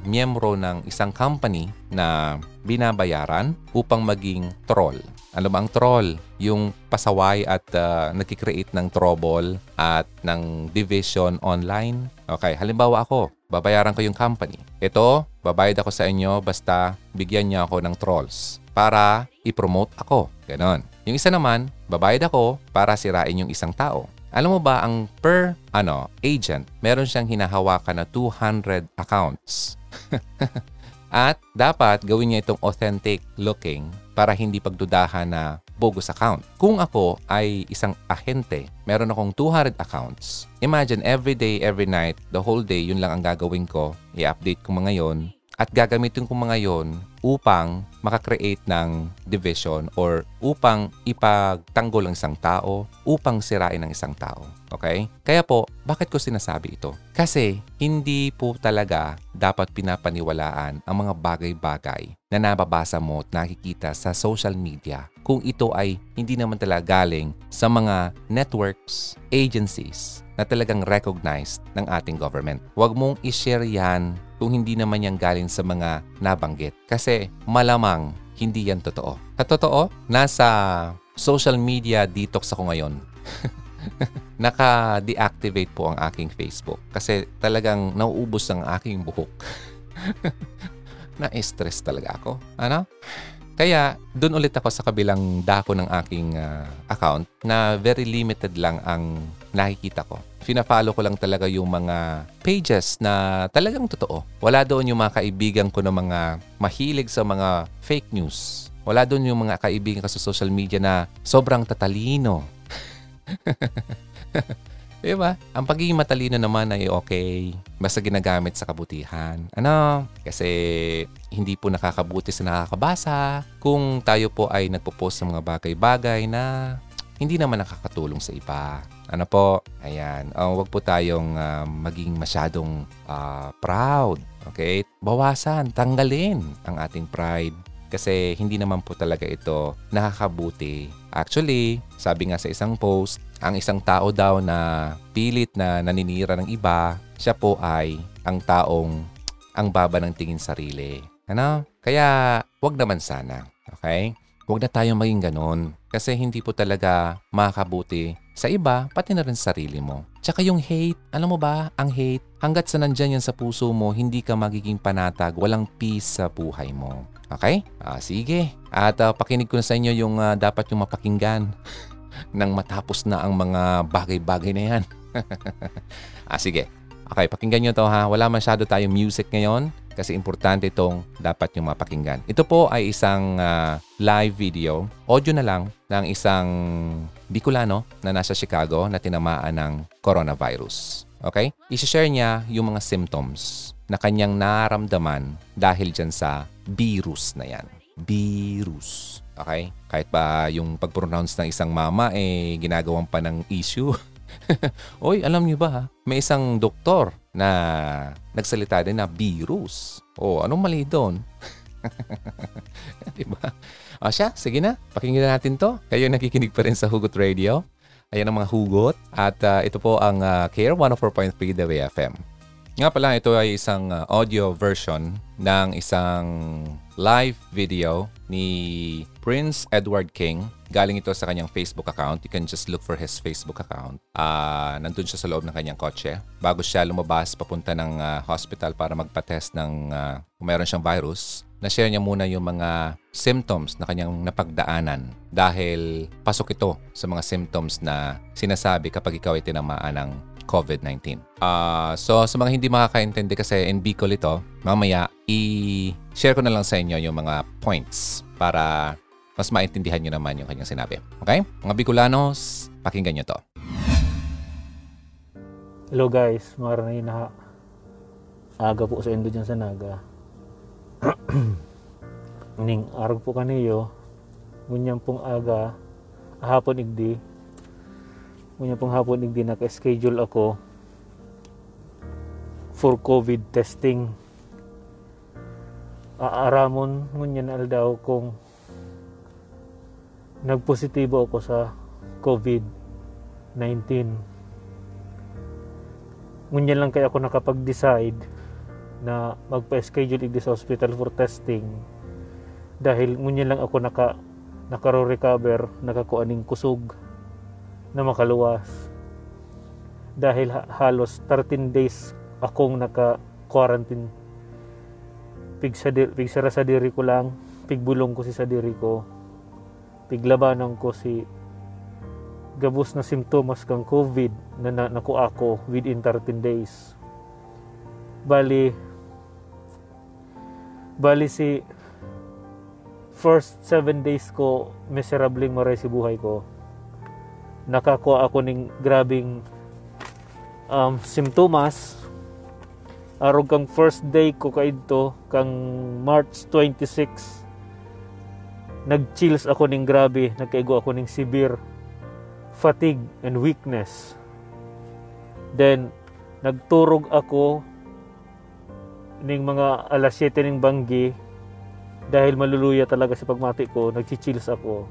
[SPEAKER 3] miyembro ng isang company na binabayaran upang maging troll. Ano ba ang troll? Yung pasaway at uh, nagkikreate ng trouble at ng division online. Okay, halimbawa ako, babayaran ko yung company. Ito, babayad ako sa inyo basta bigyan niya ako ng trolls para i-promote ako. Ganon. Yung isa naman, babayad ako para sirain yung isang tao. Alam mo ba, ang per ano, agent, meron siyang hinahawakan na 200 accounts. At dapat gawin niya itong authentic looking para hindi pagdudahan na bogus account. Kung ako ay isang ahente, meron akong 200 accounts. Imagine every day, every night, the whole day, yun lang ang gagawin ko. I-update ko mga yon at gagamitin ko mga yon upang makakreate ng division or upang ipagtanggol ang isang tao, upang sirain ang isang tao. Okay? Kaya po, bakit ko sinasabi ito? Kasi hindi po talaga dapat pinapaniwalaan ang mga bagay-bagay na nababasa mo at nakikita sa social media kung ito ay hindi naman talaga galing sa mga networks, agencies na talagang recognized ng ating government. Huwag mong i-share yan kung hindi naman yan galing sa mga nabanggit. Kasi malamang hindi yan totoo. At totoo, nasa social media detox ako ngayon. Naka-deactivate po ang aking Facebook kasi talagang nauubos ang aking buhok. Na-stress talaga ako. Ano? Kaya doon ulit ako sa kabilang dako ng aking uh, account na very limited lang ang nakikita ko. Fina-follow ko lang talaga yung mga pages na talagang totoo. Wala doon yung mga kaibigan ko na mga mahilig sa mga fake news. Wala doon yung mga kaibigan ko sa social media na sobrang tatalino. Di ba? Ang pagiging matalino naman ay okay. Basta ginagamit sa kabutihan. Ano? Kasi hindi po nakakabuti sa nakakabasa. Kung tayo po ay nagpo-post ng mga bagay-bagay na hindi naman nakakatulong sa iba. Ano po? Ayan. Uh, huwag po tayong uh, maging masyadong uh, proud. Okay? Bawasan, tanggalin ang ating pride kasi hindi naman po talaga ito nakakabuti. Actually, sabi nga sa isang post, ang isang tao daw na pilit na naninira ng iba, siya po ay ang taong ang baba ng tingin sarili. Ano? Kaya wag naman sana. Okay? Huwag na tayong maging ganon. Kasi hindi po talaga makakabuti sa iba, pati na rin sa sarili mo. Tsaka yung hate, alam mo ba, ang hate, hanggat sa nandyan yan sa puso mo, hindi ka magiging panatag, walang peace sa buhay mo. Okay? Ah, sige. At uh, pakinig ko na sa inyo yung uh, dapat yung mapakinggan nang matapos na ang mga bagay-bagay na yan. ah, sige. Okay, pakinggan nyo to ha. Wala masyado tayong music ngayon kasi importante itong dapat yung mapakinggan. Ito po ay isang uh, live video, audio na lang, ng isang Bicolano na nasa Chicago na tinamaan ng coronavirus. Okay? I-share niya yung mga symptoms na kanyang naramdaman dahil dyan sa virus na yan. Virus. Okay? Kahit pa yung pag-pronounce ng isang mama, eh, ginagawang pa ng issue. Oy, alam niyo ba ha? May isang doktor na nagsalita din na virus. O, oh, anong mali doon? diba? O siya, sige na. Pakinggan natin to. Kayo nakikinig pa rin sa Hugot Radio. Ayan ang mga hugot. At uh, ito po ang uh, Care 104.3 The FM. Nga pala, ito ay isang uh, audio version ng isang live video ni Prince Edward King. Galing ito sa kanyang Facebook account. You can just look for his Facebook account. Uh, nandun siya sa loob ng kanyang kotse. Bago siya lumabas papunta ng uh, hospital para magpa-test ng uh, kung meron siyang virus, na-share niya muna yung mga symptoms na kanyang napagdaanan dahil pasok ito sa mga symptoms na sinasabi kapag ikaw ay tinamaan ng COVID-19. Uh, so sa mga hindi makakaintindi kasi in Bicol ito, mamaya i-share ko na lang sa inyo yung mga points para mas maintindihan nyo naman yung kanyang sinabi. Okay? Mga Bicolanos, pakinggan nyo to.
[SPEAKER 5] Hello guys, maraming na aga po sa Indo dyan sa Naga. Ning arag po kaniyo, ngunyang pong aga, hapon igdi, Kunya pong hapon hindi naka-schedule ako for COVID testing. Aaramon ngunya na aldaw kung nagpositibo ako sa COVID-19. Ngunyan lang kaya ako nakapag-decide na magpa-schedule igdi sa hospital for testing. Dahil ngunyan lang ako naka nakaro-recover nakakuaning kusog na makaluwas. Dahil ha- halos 13 days akong naka-quarantine. Pig sa di- pig sara sa diri ko lang pigbulong ko si sa diri ko piglabanan ko si gabos na simptomas kang COVID na, na ako within 13 days. Bali bali si first 7 days ko miserabling maray si buhay ko. Nakakuha ako ning grabing um, simptomas. Arog kang first day ko kaidto kang March 26 nag-chills ako ning grabe nagkaigo ako ning severe fatigue and weakness. Then nagturog ako ning mga alas 7 ning banggi dahil maluluya talaga sa pagmati ko nagchichills ako.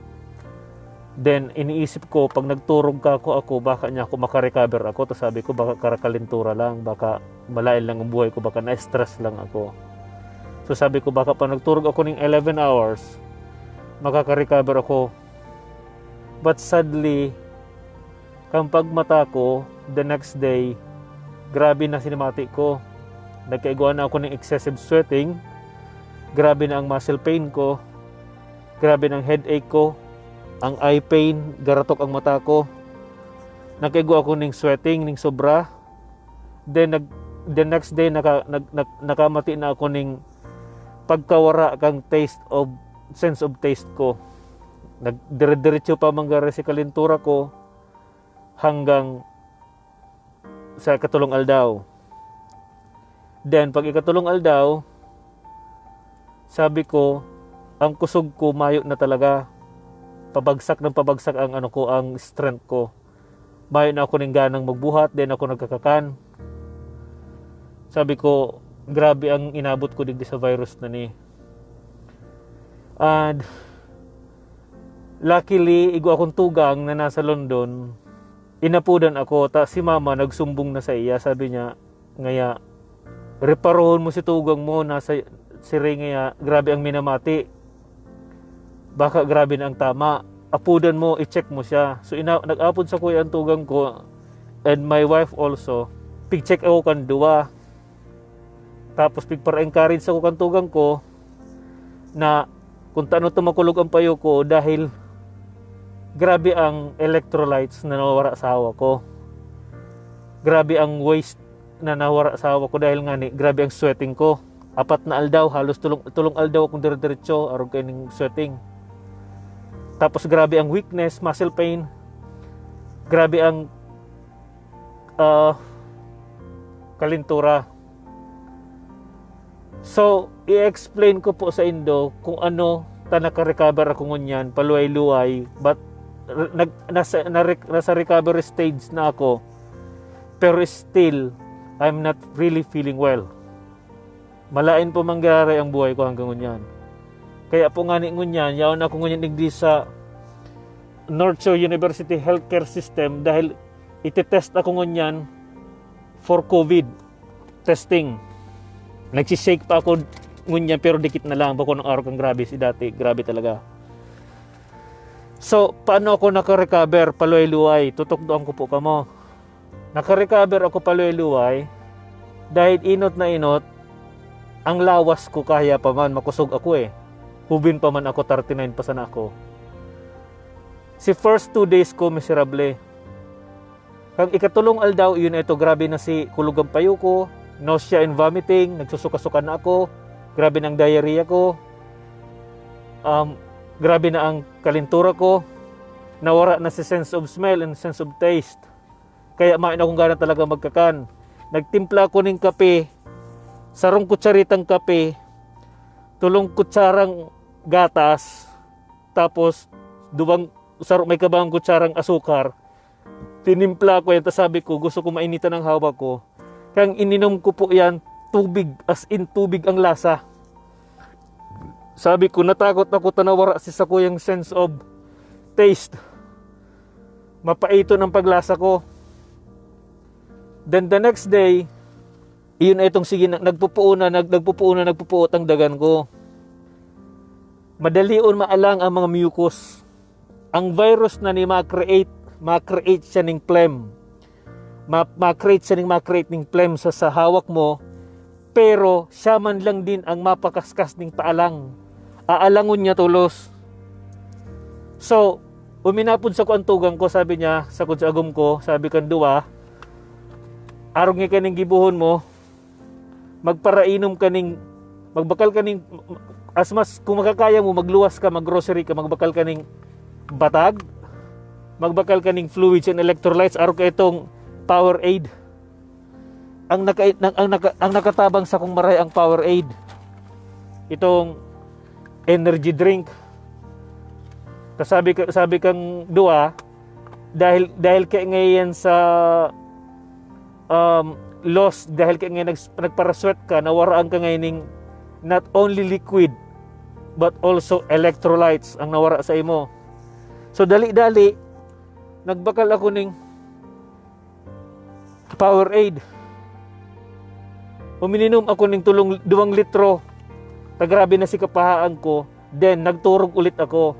[SPEAKER 5] Then iniisip ko pag nagturog ka ako ako baka niya ako makarecover ako. Tapos sabi ko baka karakalintura lang baka malain lang ang buhay ko baka na-stress lang ako. So sabi ko baka pag nagturog ako ng 11 hours makaka-recover ako. But sadly kang pagmata ko the next day grabe na sinimati ko. Nagkaiguan na ako ng excessive sweating. Grabe na ang muscle pain ko. Grabe ng headache ko. Ang eye pain garatok ang mata ko. Nakaigo ako ning sweating ning sobra. Then nag the next day naka, nag, nag, nakamati na ako ning pagkawara kang taste of sense of taste ko. Nag dire-diretso pa manggara si kalintura ko hanggang sa katulong aldaw. Then pag ikatulong aldaw sabi ko ang kusog ko mayo na talaga. Pabagsak ng pabagsak ang ano ko ang strength ko. Mayo na ako ng ganang magbuhat then ako nagkakakan. Sabi ko grabe ang inabot ko digdi sa virus na ni and luckily igo akong tugang na nasa London. Inapudan ako ta si mama nagsumbong na sa iya. Sabi niya ngaya reparohon mo si tugang mo. Nasa si Ray ngaya grabe ang minamati. Baka grabe na ang tama. Apudan mo i-check mo siya. So ina nag-apod sa kuya ang tugang ko and my wife also. Pig-check ako kan duwa. Tapos pig para encourage ako kan tugang ko na kung tano tumakulog ang payo ko dahil grabe ang electrolytes na nawara sa hawa ko. Grabe ang waste na nawara sa hawa ko dahil nga ni grabe ang sweating ko. Apat na aldaw halos tulong tulong aldaw akong dire-diretso aron kay ning sweating. Tapos grabe ang weakness muscle pain. Grabe ang ah, kalintura so i-explain ko po sa Indo kung ano ta naka-recover ako ngunyan paluway-luway but nag, nasa, na, nasa recovery stage na ako pero still I'm not really feeling well malain po mangyari ang buhay ko hanggang ngunyan. Kaya po nga ni ngunyan, yaon ako ngunyan digdi sa North Shore University Healthcare System dahil iti-test ako ngunyan for COVID testing. Nagsishake pa ako ngunyan pero dikit na lang bako ng araw kang grabe si dati. Grabe talaga. So, paano ako naka-recover paluay-luway? Tutok doon ko po kamo. Naka-recover ako paluay-luway dahil inot na inot ang lawas ko kaya pa man makusog ako eh. Hubin pa man ako 39 pa sana ako. Si first two days ko miserable. Kag ikatulong aldaw yun ito grabe na si kulog ang payo ko, nausea and vomiting, nagsusuka-suka na ako, grabe ng diarrhea ko. Um, grabe na ang kalintura ko. Nawara na si sense of smell and sense of taste. Kaya main akong gana talaga magkakan. Nagtimpla ko ng kape sarong kutsaritang kape, tulong kutsarang gatas, tapos duwang sarong may kabang kutsarang asukar. Tinimpla ko yan, sabi ko, gusto ko mainitan ng hawak ko. Kang ininom ko po yan, tubig, as in tubig ang lasa. Sabi ko, natakot ako tanawara si sa kuyang sense of taste. Mapaito ng paglasa ko. Then the next day, iyon na itong sige, nagpupuo na, nag, nagpupuo na, nagpupuot ang dagan ko. Madalion maalang ang mga mucus. Ang virus na ni ma-create, ma-create siya ng phlegm. Ma- ma-create siya ng ma-create ng phlegm sa, sa hawak mo, pero siya man lang din ang mapakaskas ng paalang. Aalangon niya tulos. So, uminapod sa kuantugang ko, sabi niya, sa kutsagom ko, sabi kan duwa, arong nga kaning gibuhon mo, magparainom kaning, magbakal kaning, as mas kung makakaya mo, magluwas ka, maggrocery ka, magbakal kaning batag, magbakal kaning fluids and electrolytes, arong ka itong power aid. Ang, naka, ang, ang, naka, ang nakatabang sa kung maray ang power aid. Itong energy drink. Kasabi ka sabi kang dua dahil dahil kay ngayon sa um, loss dahil kay ngayon nags, nagparaswet ka nawaraan ka ngayon not only liquid but also electrolytes ang nawara sa imo. So dali-dali nagbakal ako ning Powerade. Umininom ako ning tulong duwang litro. Tagrabe na si kapahaan ko. Then nagturog ulit ako.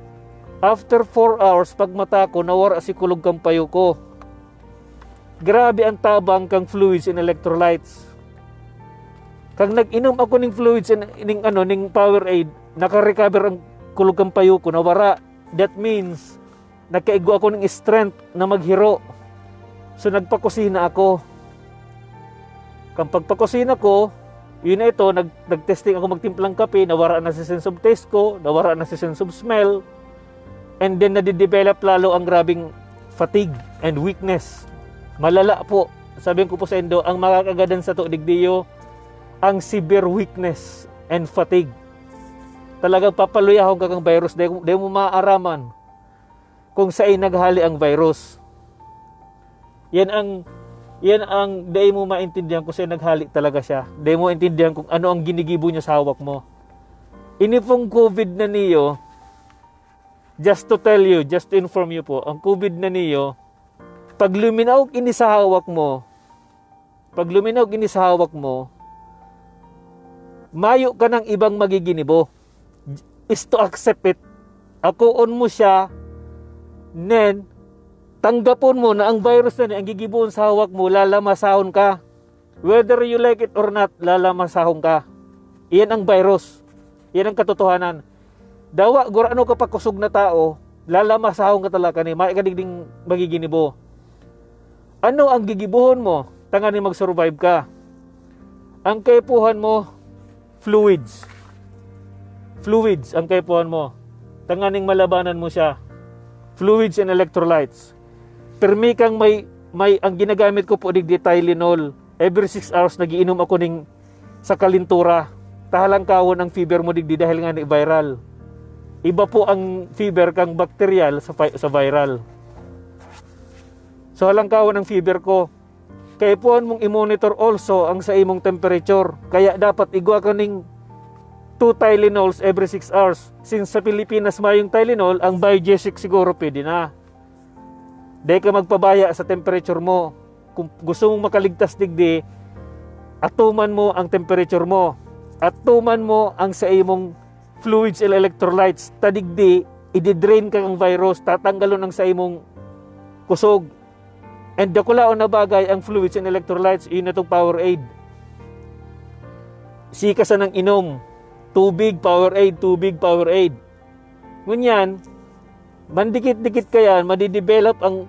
[SPEAKER 5] After 4 hours, pag mata ko, nawara si kulog kang payo ko. Grabe ang tabang kang fluids and electrolytes. Kag nag-inom ako ng fluids and ning ano ning Powerade, naka-recover ang kulog kang payo ko, nawara. That means nakaigo ako ng strength na maghiro. So nagpakusina ako. Kang pagpakusina ko, yun na ito, nag, nag-testing ako magtimplang kape, nawara na si sense of taste ko, nawara na si sense of smell, and then nadidevelop lalo ang grabing fatigue and weakness. Malala po, sabihin ko po sa Indo, ang makakagadan sa to digdiyo, ang severe weakness and fatigue. Talagang papaluyahon ka kang virus, di mo maaaraman kung saan naghali ang virus. Yan ang yan ang di mo maintindihan kung saan naghali talaga siya. Di mo intindihan kung ano ang ginigibo niya sa hawak mo. Ini pong COVID na niyo, just to tell you, just to inform you po, ang COVID na niyo, pag luminaw ini sa hawak mo, pag luminaw ini sa hawak mo, mayo ka ng ibang magiginibo. Is to accept it. Ako on mo siya, then, tanggapon mo na ang virus na ni, ang gigibuon sa hawak mo, lalamasahon ka. Whether you like it or not, lalamasahon ka. Iyan ang virus. Iyan ang katotohanan. Dawa, gurano ka pakusog na tao, lalamasahon ka talaga ni, may kadigding magiginibo. Ano ang gigibuhon mo? Tanga ni mag-survive ka. Ang kaipuhan mo, fluids. Fluids ang kaipuhan mo. Tanganing malabanan mo siya. Fluids and electrolytes. Permi kang may, may ang ginagamit ko po digdi Tylenol. Every 6 hours nagiinom ako ning sa kalintura. Tahalang kawon ang fever mo digdi dahil nga ni viral. Iba po ang fever kang bacterial sa, sa viral. So halang kawon ang fever ko. Kaya po mong i-monitor also ang sa imong temperature. Kaya dapat igwa ka ning 2 Tylenols every 6 hours. Since sa Pilipinas mayong Tylenol, ang Biogesic siguro pwede na. Dahil ka magpabaya sa temperature mo. Kung gusto mong makaligtas digdi, atuman mo ang temperature mo. Atuman mo ang sa imong fluids and electrolytes. Tadigdi, i-drain ka ng virus, tatanggalon ang sa imong kusog. And dakulaon na bagay ang fluids and electrolytes, yun na itong Powerade. Sika sa ng inom, tubig, Powerade, tubig, Powerade. Ngunyan, mandikit-dikit ka yan, madidevelop ang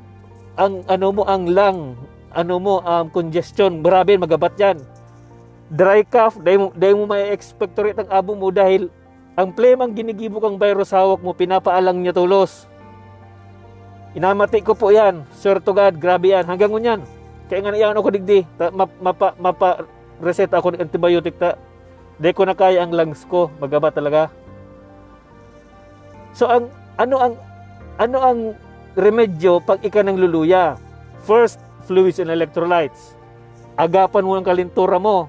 [SPEAKER 5] ang ano mo ang lung, ano mo um, congestion, grabe magabat yan. Dry cough, dahil mo, dahil mo may expectorate ang abo mo dahil ang flame ang ginigibo kang virus hawak mo, pinapaalang niya tulos. Inamati ko po yan. Sir to God, grabe yan. Hanggang ngunyan. Kaya nga naiyan ako digdi. Ta, map, mapa, mapa reset ako ng antibiotic ta. Di ko na kaya ang lungs ko. Magaba talaga. So ang ano ang ano ang remedyo pag ika ng luluya? First, fluids and electrolytes. Agapan mo ang kalintura mo.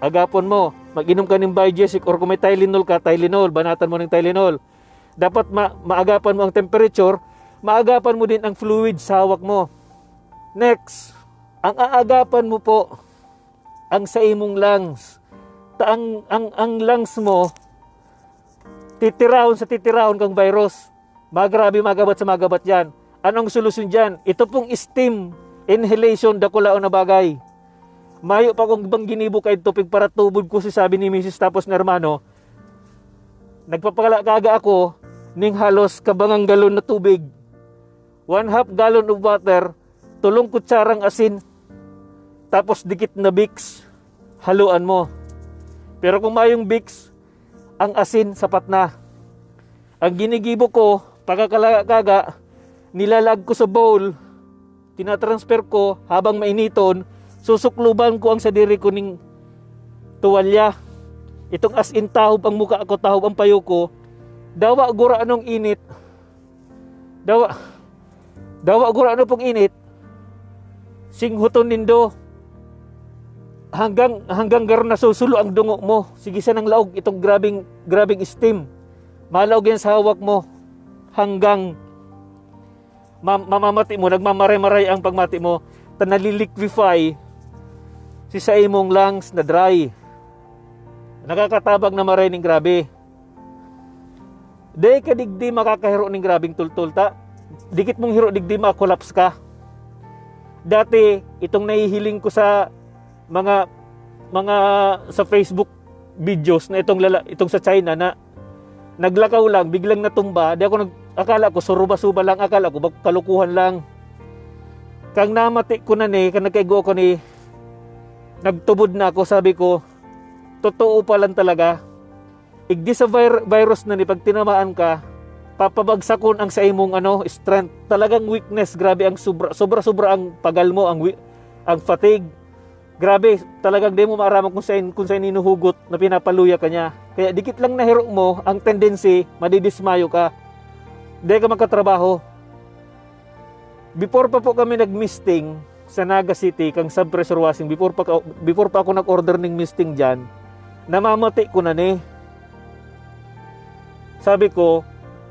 [SPEAKER 5] Agapon mo. Mag-inom ka ng Biogesic or kung may Tylenol ka, Tylenol. Banatan mo ng Tylenol. Dapat ma- maagapan mo ang temperature maagapan mo din ang fluid sa hawak mo. Next, ang aagapan mo po ang sa imong lungs. Ta ang, ang, ang lungs mo, titirahon sa titirahon kang virus. Magrabe magabat sa magabat yan. Anong solusyon dyan? Ito pong steam inhalation dakulaon na bagay. Mayo pa kong bang ginibo kay tupig para tubod ko si sabi ni Mrs. tapos na hermano. Nagpapakala kaga ako ning halos kabangang galon na tubig. One half gallon of water, tulong kutsarang asin, tapos dikit na Vicks, haluan mo. Pero kung mayong Vicks, ang asin sapat na. Ang ginigibo ko, pagkakalaga, nilalag ko sa bowl, tinatransfer ko habang mainiton, susukluban ko ang sadiri ko ning tuwalya. Itong as in tahob ang muka ako, tahob ang payo ko. Dawa gura anong init. Dawa, dawa gura ano pong init. Singhuton nindo. Hanggang hanggang gar nasusulo ang dungo mo. Sige sa nang laog itong grabing grabing steam. Malaog yan sa hawak mo. Hanggang ma- mamamati mo, nagmamaray-maray ang pagmati mo, ta naliliquify si sa imong lungs na dry. Nakakatabag na maray ning grabe. Day ka digdi makakahiro ning grabing tultul ta. Dikit mong hiro digdi makolaps ka. Dati itong nahihiling ko sa mga mga sa Facebook videos na itong lala, itong sa China na naglakaw lang biglang natumba di ako nag akala ko suruba-suba lang. Akala ko kalukuhan lang. Kang namati ko na ni kang nagkaigo ko ni nagtubod na ako. Sabi ko totoo pa lang talaga. Igdi sa vir- virus na ni pag tinamaan ka papabagsakon ang sa imong ano strength. Talagang weakness. Grabe ang sobra sobra sobra ang pagal mo ang ang fatigue. Grabe talagang di mo maaraman kung saan kung saan inuhugot na pinapaluya ka niya. Kaya dikit lang na hero mo ang tendency madidismayo ka di ka magkatrabaho. Before pa po kami nag-misting sa Naga City kang sub-pressure washing before pa before pa ako nag-order ng misting diyan namamati ko na ni. Sabi ko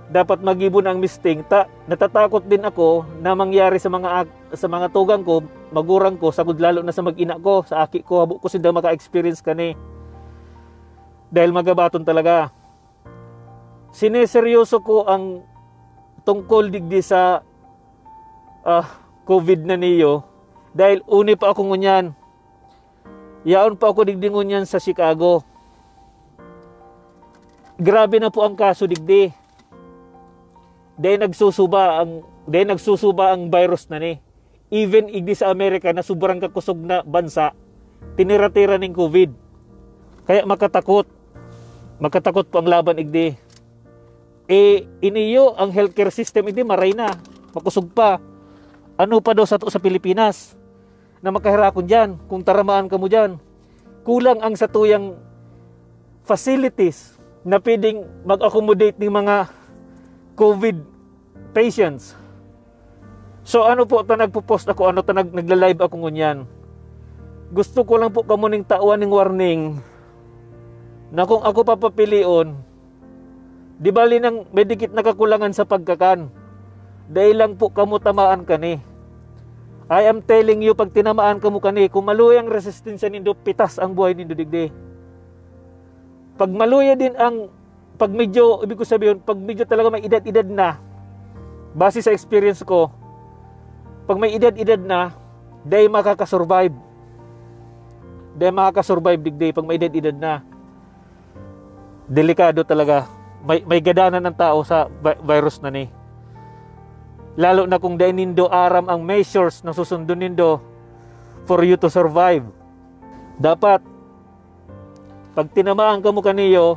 [SPEAKER 5] dapat magibon ang misting. Ta natatakot din ako na mangyari sa mga sa mga tugang ko magurang ko sagud lalo na sa mag-ina ko sa aki ko habo ko sinda maka-experience kani dahil magabaton talaga. Sineseryoso ko ang tungkol digdi sa ah, COVID na niyo. Dahil uni pa ako ngunyan yaon pa ako digdi ngunyan sa Chicago. Grabe na po ang kaso digdi. Dahil nagsusuba ang dahil nagsusuba ang virus na ni. Even igdi sa Amerika na sobrang kakusog na bansa tinira-tira ng COVID. Kaya makatakot. Makatakot po ang laban igdi eh iniyo ang healthcare system igdi maray na. Makusog pa. Ano pa daw sa to sa Pilipinas? Na makahirakon dyan kung taramaan ka mo dyan. Kulang ang satuyang facilities na pwedeng mag-accommodate ng mga COVID patients. So ano po ta nagpo-post ako, ano ta nag nagla-live ako ngunyan. Gusto ko lang po kamo ning tawan ning warning na kung ako papapilion, di bali nang may dikit na kakulangan sa pagkakan. Dahil lang po kamo tamaan kani. I am telling you, pag tinamaan kamo kani, kung maluyang resistensya nindo, pitas ang buhay nindo digdi. Pag maluya din ang pag medyo, ibig ko sabihin, pag medyo talaga may edad-edad na, base sa experience ko, pag may edad-edad na, day makakasurvive. Day makakasurvive digday pag may edad-edad na. Delikado talaga. May, may gadanan ng tao sa vi- virus na ni. Lalo na kung dahil nindo aram ang measures na susundon nindo for you to survive. Dapat, pag tinamaan ka mo kaniyo,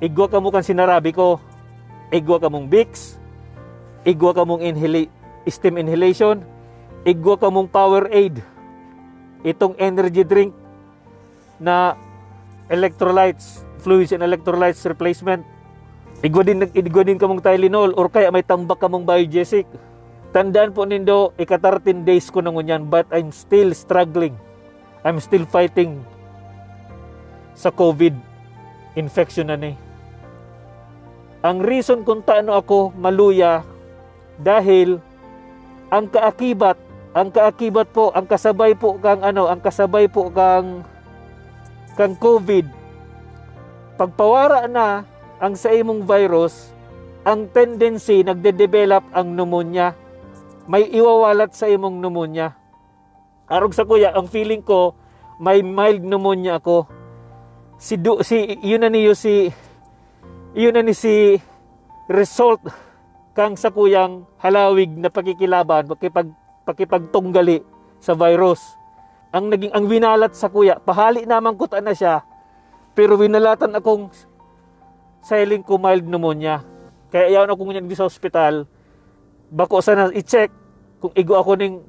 [SPEAKER 5] igwa ka mo kan sinarabi ko, igwa ka mong Vicks, igwa ka mong inhala- steam inhalation, igwa ka mong power aid, itong energy drink na electrolytes, fluids and electrolytes replacement. Igwa din, igwa din ka mong Tylenol or kaya may tambak ka mong biogesic. Tandaan po nindo, ika 13 days ko na ngunyan but I'm still struggling. I'm still fighting sa COVID infection na ni. Ang reason kung taano ako maluya dahil ang kaakibat, ang kaakibat po, ang kasabay po kang ano, ang kasabay po kang kang COVID. Pagpawara na ang sa imong virus, ang tendency nagde-develop ang pneumonia. May iwawalat sa imong pneumonia. Arog sa kuya, ang feeling ko may mild pneumonia ako. Si du, si yun na niyo si yun na ni si result kang sa kuyang halawig na pakikilaban pakipag pakipagtunggali sa virus. Ang naging ang winalat sa kuya, pahali naman ko na siya. Pero winalatan akong sailing ko mild pneumonia. Kaya iyaw na akong di sa ospital. Bako sana i-check kung igo ako ning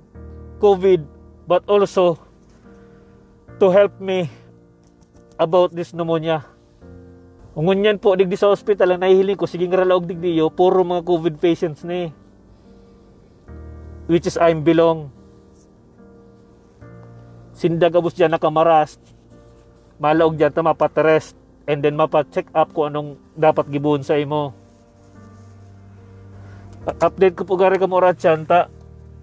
[SPEAKER 5] COVID but also to help me about this pneumonia. Ungon po digdi sa ospital ang nahihiling ko sige nga laog digdi yo puro mga COVID patients ni. Which is I'm belong. Sindag abos dyan nakamaras. Malaog dyan ta mapatrest and then mapa-check up ko anong dapat gibuon sa imo. Update ko po gari ka mo ratyan ta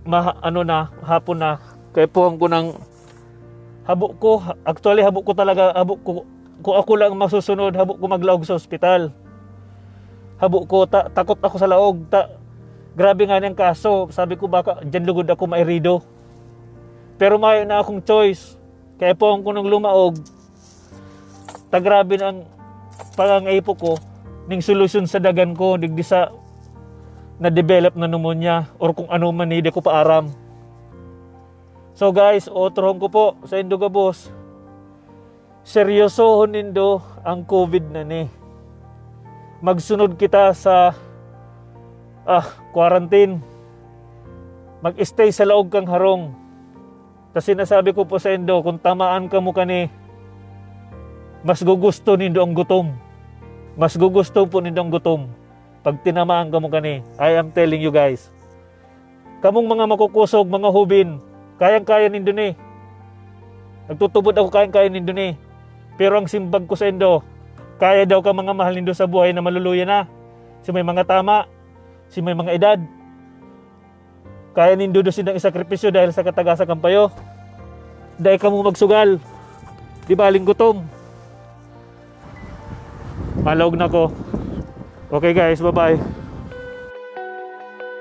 [SPEAKER 5] ma, ano na hapon na kay po ko ng habok ko, actually habok ko talaga, habok ko, kung ako lang masusunod, habok ko maglaog sa ospital. Habok ko, ta, takot ako sa laog. Ta, grabe nga niyang kaso. Sabi ko baka dyan lugod ako mairido. Pero may na akong choice. Kaya po ko nang lumaog. Ta grabe ng pangangaipo ko. Ning solusyon sa dagan ko, digdi sa na-develop na pneumonia or kung ano man hindi ko pa aram. So guys, otrohon ko po sa Indoga Boss. Seryosohon nindo ang COVID na ni. Magsunod kita sa ah, quarantine. Mag-stay sa laog kang harong. Tapos sinasabi ko po sa Indo, kung tamaan ka mo kani, mas gugusto nindo ang gutom. Mas gugusto po nindo ang gutom. Pag tinamaan ka mo kani, I am telling you guys. Kamong mga makukusog, mga hubin, Kayang-kaya nindo ni. Nagtutubod ako kayang-kaya nindo ni. Pero ang simbag ko sa indo, kaya daw ka mga mahal nindo sa buhay na maluluya na. Si may mga tama, si may mga edad. Kaya nindo do silang isakripisyo dahil sa katagasa kampayo. Dahil ka mo magsugal. Di baling gutom. Malawag na ko. Okay guys, bye-bye.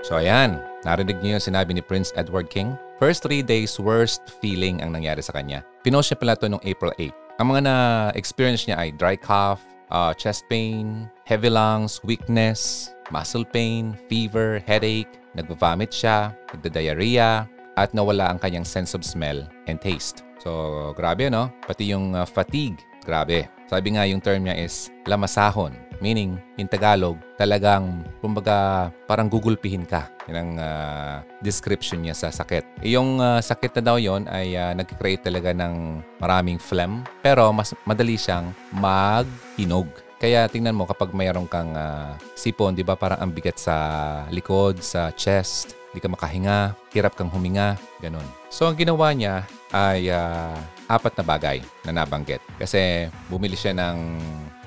[SPEAKER 3] So ayan, narinig niyo yung sinabi ni Prince Edward King? First three days, worst feeling ang nangyari sa kanya. Pinost niya pala ito noong April 8. Ang mga na-experience niya ay dry cough, uh, chest pain, heavy lungs, weakness, muscle pain, fever, headache, nagvomit siya, nagda-diarrhea, at nawala ang kanyang sense of smell and taste. So, grabe no? Pati yung uh, fatigue, grabe. Sabi nga yung term niya is lamasahon Meaning, in Tagalog, talagang, kumbaga, parang gugulpihin ka. Yan ang uh, description niya sa sakit. Yung uh, sakit na daw yon ay uh, nag-create talaga ng maraming phlegm. Pero mas madali siyang mag-hinog. Kaya tingnan mo kapag mayroon kang uh, sipon, di ba parang ang bigat sa likod, sa chest, di ka makahinga, hirap kang huminga, ganun. So ang ginawa niya ay uh, apat na bagay na nabanggit. Kasi bumili siya ng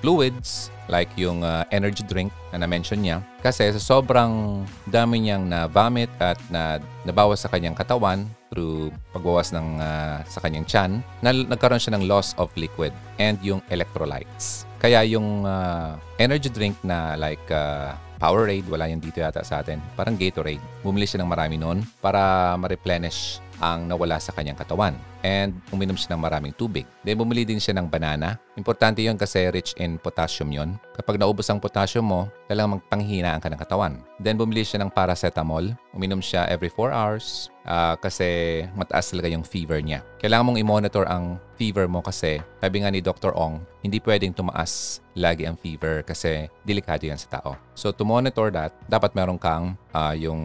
[SPEAKER 3] fluids like yung uh, energy drink na na-mention niya. Kasi sa sobrang dami niyang na-vomit at na nabawas sa kanyang katawan through pagbawas ng uh, sa kanyang tiyan, na, nagkaroon siya ng loss of liquid and yung electrolytes. Kaya yung uh, energy drink na like uh, Powerade, wala yan dito yata sa atin. Parang Gatorade. Bumili siya ng marami noon para ma-replenish ang nawala sa kanyang katawan and uminom siya ng maraming tubig. Then bumili din siya ng banana. Importante yon kasi rich in potassium yon. Kapag naubos ang potassium mo, kailangan magpanghinaan ka ng katawan. Then bumili siya ng paracetamol. Uminom siya every 4 hours uh, kasi mataas talaga yung fever niya. Kailangan mong i-monitor ang fever mo kasi sabi nga ni Dr. Ong, hindi pwedeng tumaas lagi ang fever kasi delikado yan sa tao. So to monitor that, dapat meron kang uh, yung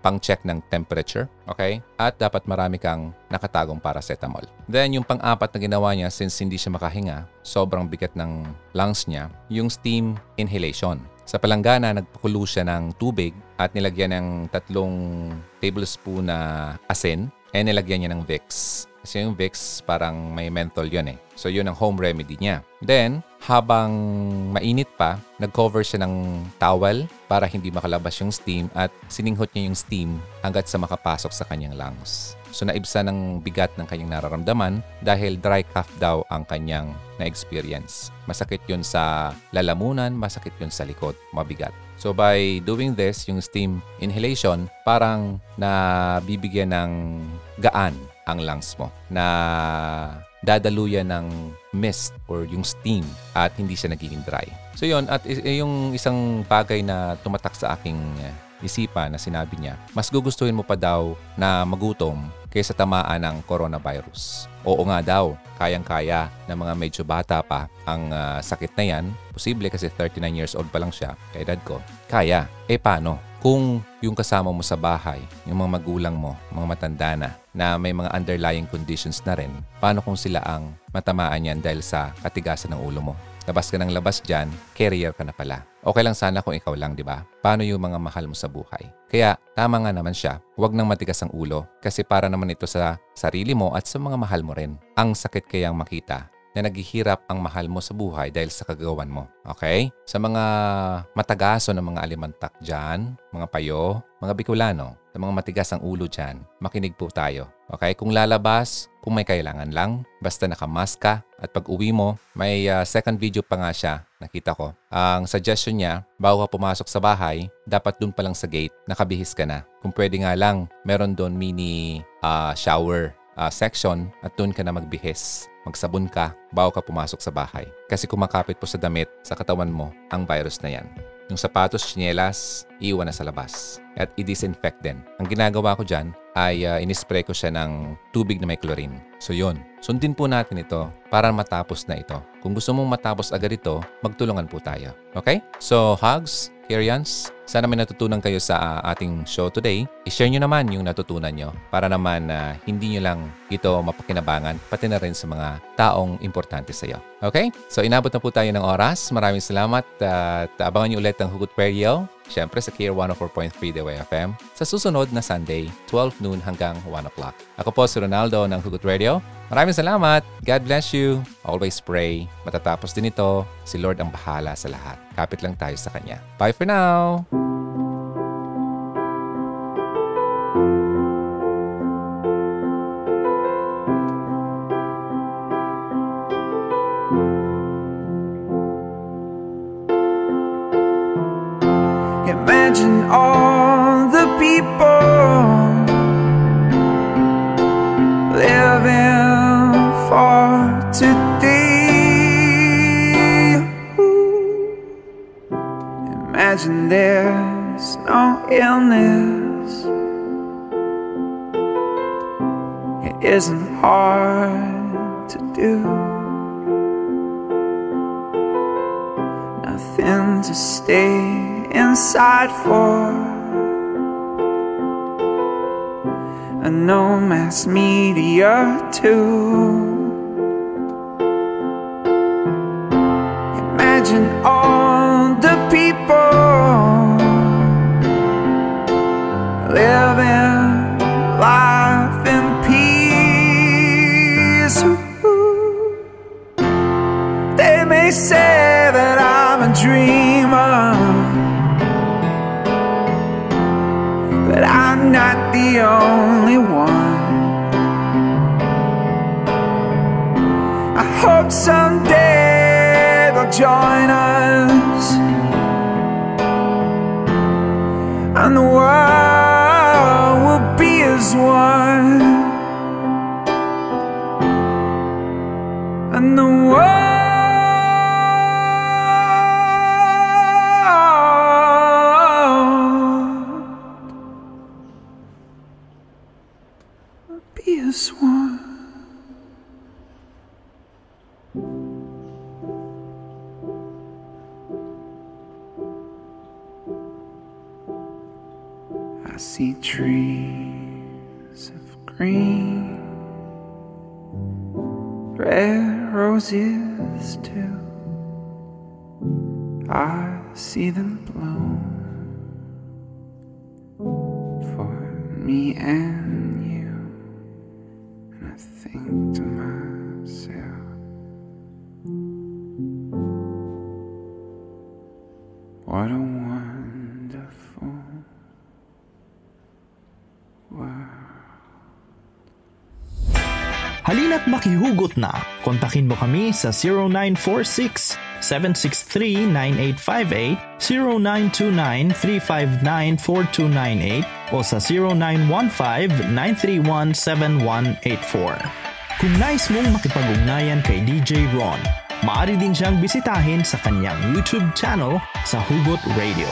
[SPEAKER 3] pang-check ng temperature, okay? At dapat marami kang nakatagong paracetamol. Then yung pang-apat na ginawa niya since hindi siya makahinga, sobrang bigat ng lungs niya, yung steam inhalation. Sa palanggana, nagpakulo siya ng tubig at nilagyan ng tatlong tablespoon na asin and nilagyan niya ng Vicks. Kasi yung Vicks parang may menthol yun eh. So yun ang home remedy niya. Then, habang mainit pa, nag-cover siya ng towel para hindi makalabas yung steam at sininghot niya yung steam hanggat sa makapasok sa kanyang lungs. So naibsa ng bigat ng kanyang nararamdaman dahil dry cough daw ang kanyang na-experience. Masakit yun sa lalamunan, masakit yun sa likod, mabigat. So by doing this, yung steam inhalation, parang nabibigyan ng gaan ang lungs mo na dadaluyan ng mist or yung steam at hindi siya nagiging dry. So yun, at yung isang bagay na tumatak sa aking isipan na sinabi niya, mas gugustuhin mo pa daw na magutom kaysa tamaan ng coronavirus. Oo nga daw, kayang-kaya ng mga medyo bata pa ang uh, sakit na yan. Posible kasi 39 years old pa lang siya, kaedad ko. Kaya. Eh paano? Kung yung kasama mo sa bahay, yung mga magulang mo, mga matanda na, na may mga underlying conditions na rin, paano kung sila ang matamaan yan dahil sa katigasan ng ulo mo? Labas ka ng labas dyan, carrier ka na pala. Okay lang sana kung ikaw lang, di ba? Paano yung mga mahal mo sa buhay? Kaya tama nga naman siya, huwag nang matigas ang ulo kasi para naman ito sa sarili mo at sa mga mahal mo rin. Ang sakit kayang makita na naghihirap ang mahal mo sa buhay dahil sa kagawan mo. Okay? Sa mga matagaso ng mga alimantak dyan, mga payo, mga Bicolano, sa mga matigas ang ulo dyan, makinig po tayo. Okay? Kung lalabas, kung may kailangan lang, basta nakamask ka at pag uwi mo, may uh, second video pa nga siya, nakita ko. Ang suggestion niya, bago ka pumasok sa bahay, dapat dun pa lang sa gate, nakabihis ka na. Kung pwede nga lang, meron doon mini uh, shower uh, section at doon ka na magbihis magsabon ka bago ka pumasok sa bahay. Kasi kumakapit po sa damit sa katawan mo ang virus na yan. Yung sapatos, chinelas, iwan na sa labas. At i-disinfect din. Ang ginagawa ko dyan ay uh, inispray ko siya ng tubig na may chlorine. So yun, sundin po natin ito para matapos na ito. Kung gusto mong matapos agad ito, magtulungan po tayo. Okay? So, hugs, Kyrians, sana may natutunan kayo sa uh, ating show today. I-share nyo naman yung natutunan nyo para naman uh, hindi nyo lang ito mapakinabangan pati na rin sa mga taong importante sa iyo. Okay? So inabot na po tayo ng oras. Maraming salamat uh, at abangan nyo ulit ang Hugot Radio. Siyempre sa Care 104.3 The Way FM sa susunod na Sunday, 12 noon hanggang 1 o'clock. Ako po si Ronaldo ng Hugot Radio. Maraming salamat. God bless you. Always pray. Matatapos din ito. Si Lord ang bahala sa lahat. Kapit lang tayo sa Kanya. Bye for now.
[SPEAKER 6] Imagine all the people living for today. Imagine there's no illness. It isn't hard to do. Nothing to stay inside for a no mass media too. Imagine all the people living life in peace. They may say that I'm a dreamer. I'm not the only one. I hope someday they'll join us, and the world will be as one, and the world. see them blow for me and you. And I think to myself, what a wonderful world.
[SPEAKER 1] Halina't makihugot na! Kontakin mo kami sa 0946 763-9858, 0929-359-4298 o sa 0915-931-7184. Kung nais mong makipag-ugnayan kay DJ Ron, maaari din siyang bisitahin sa kanyang YouTube channel sa Hugot Radio.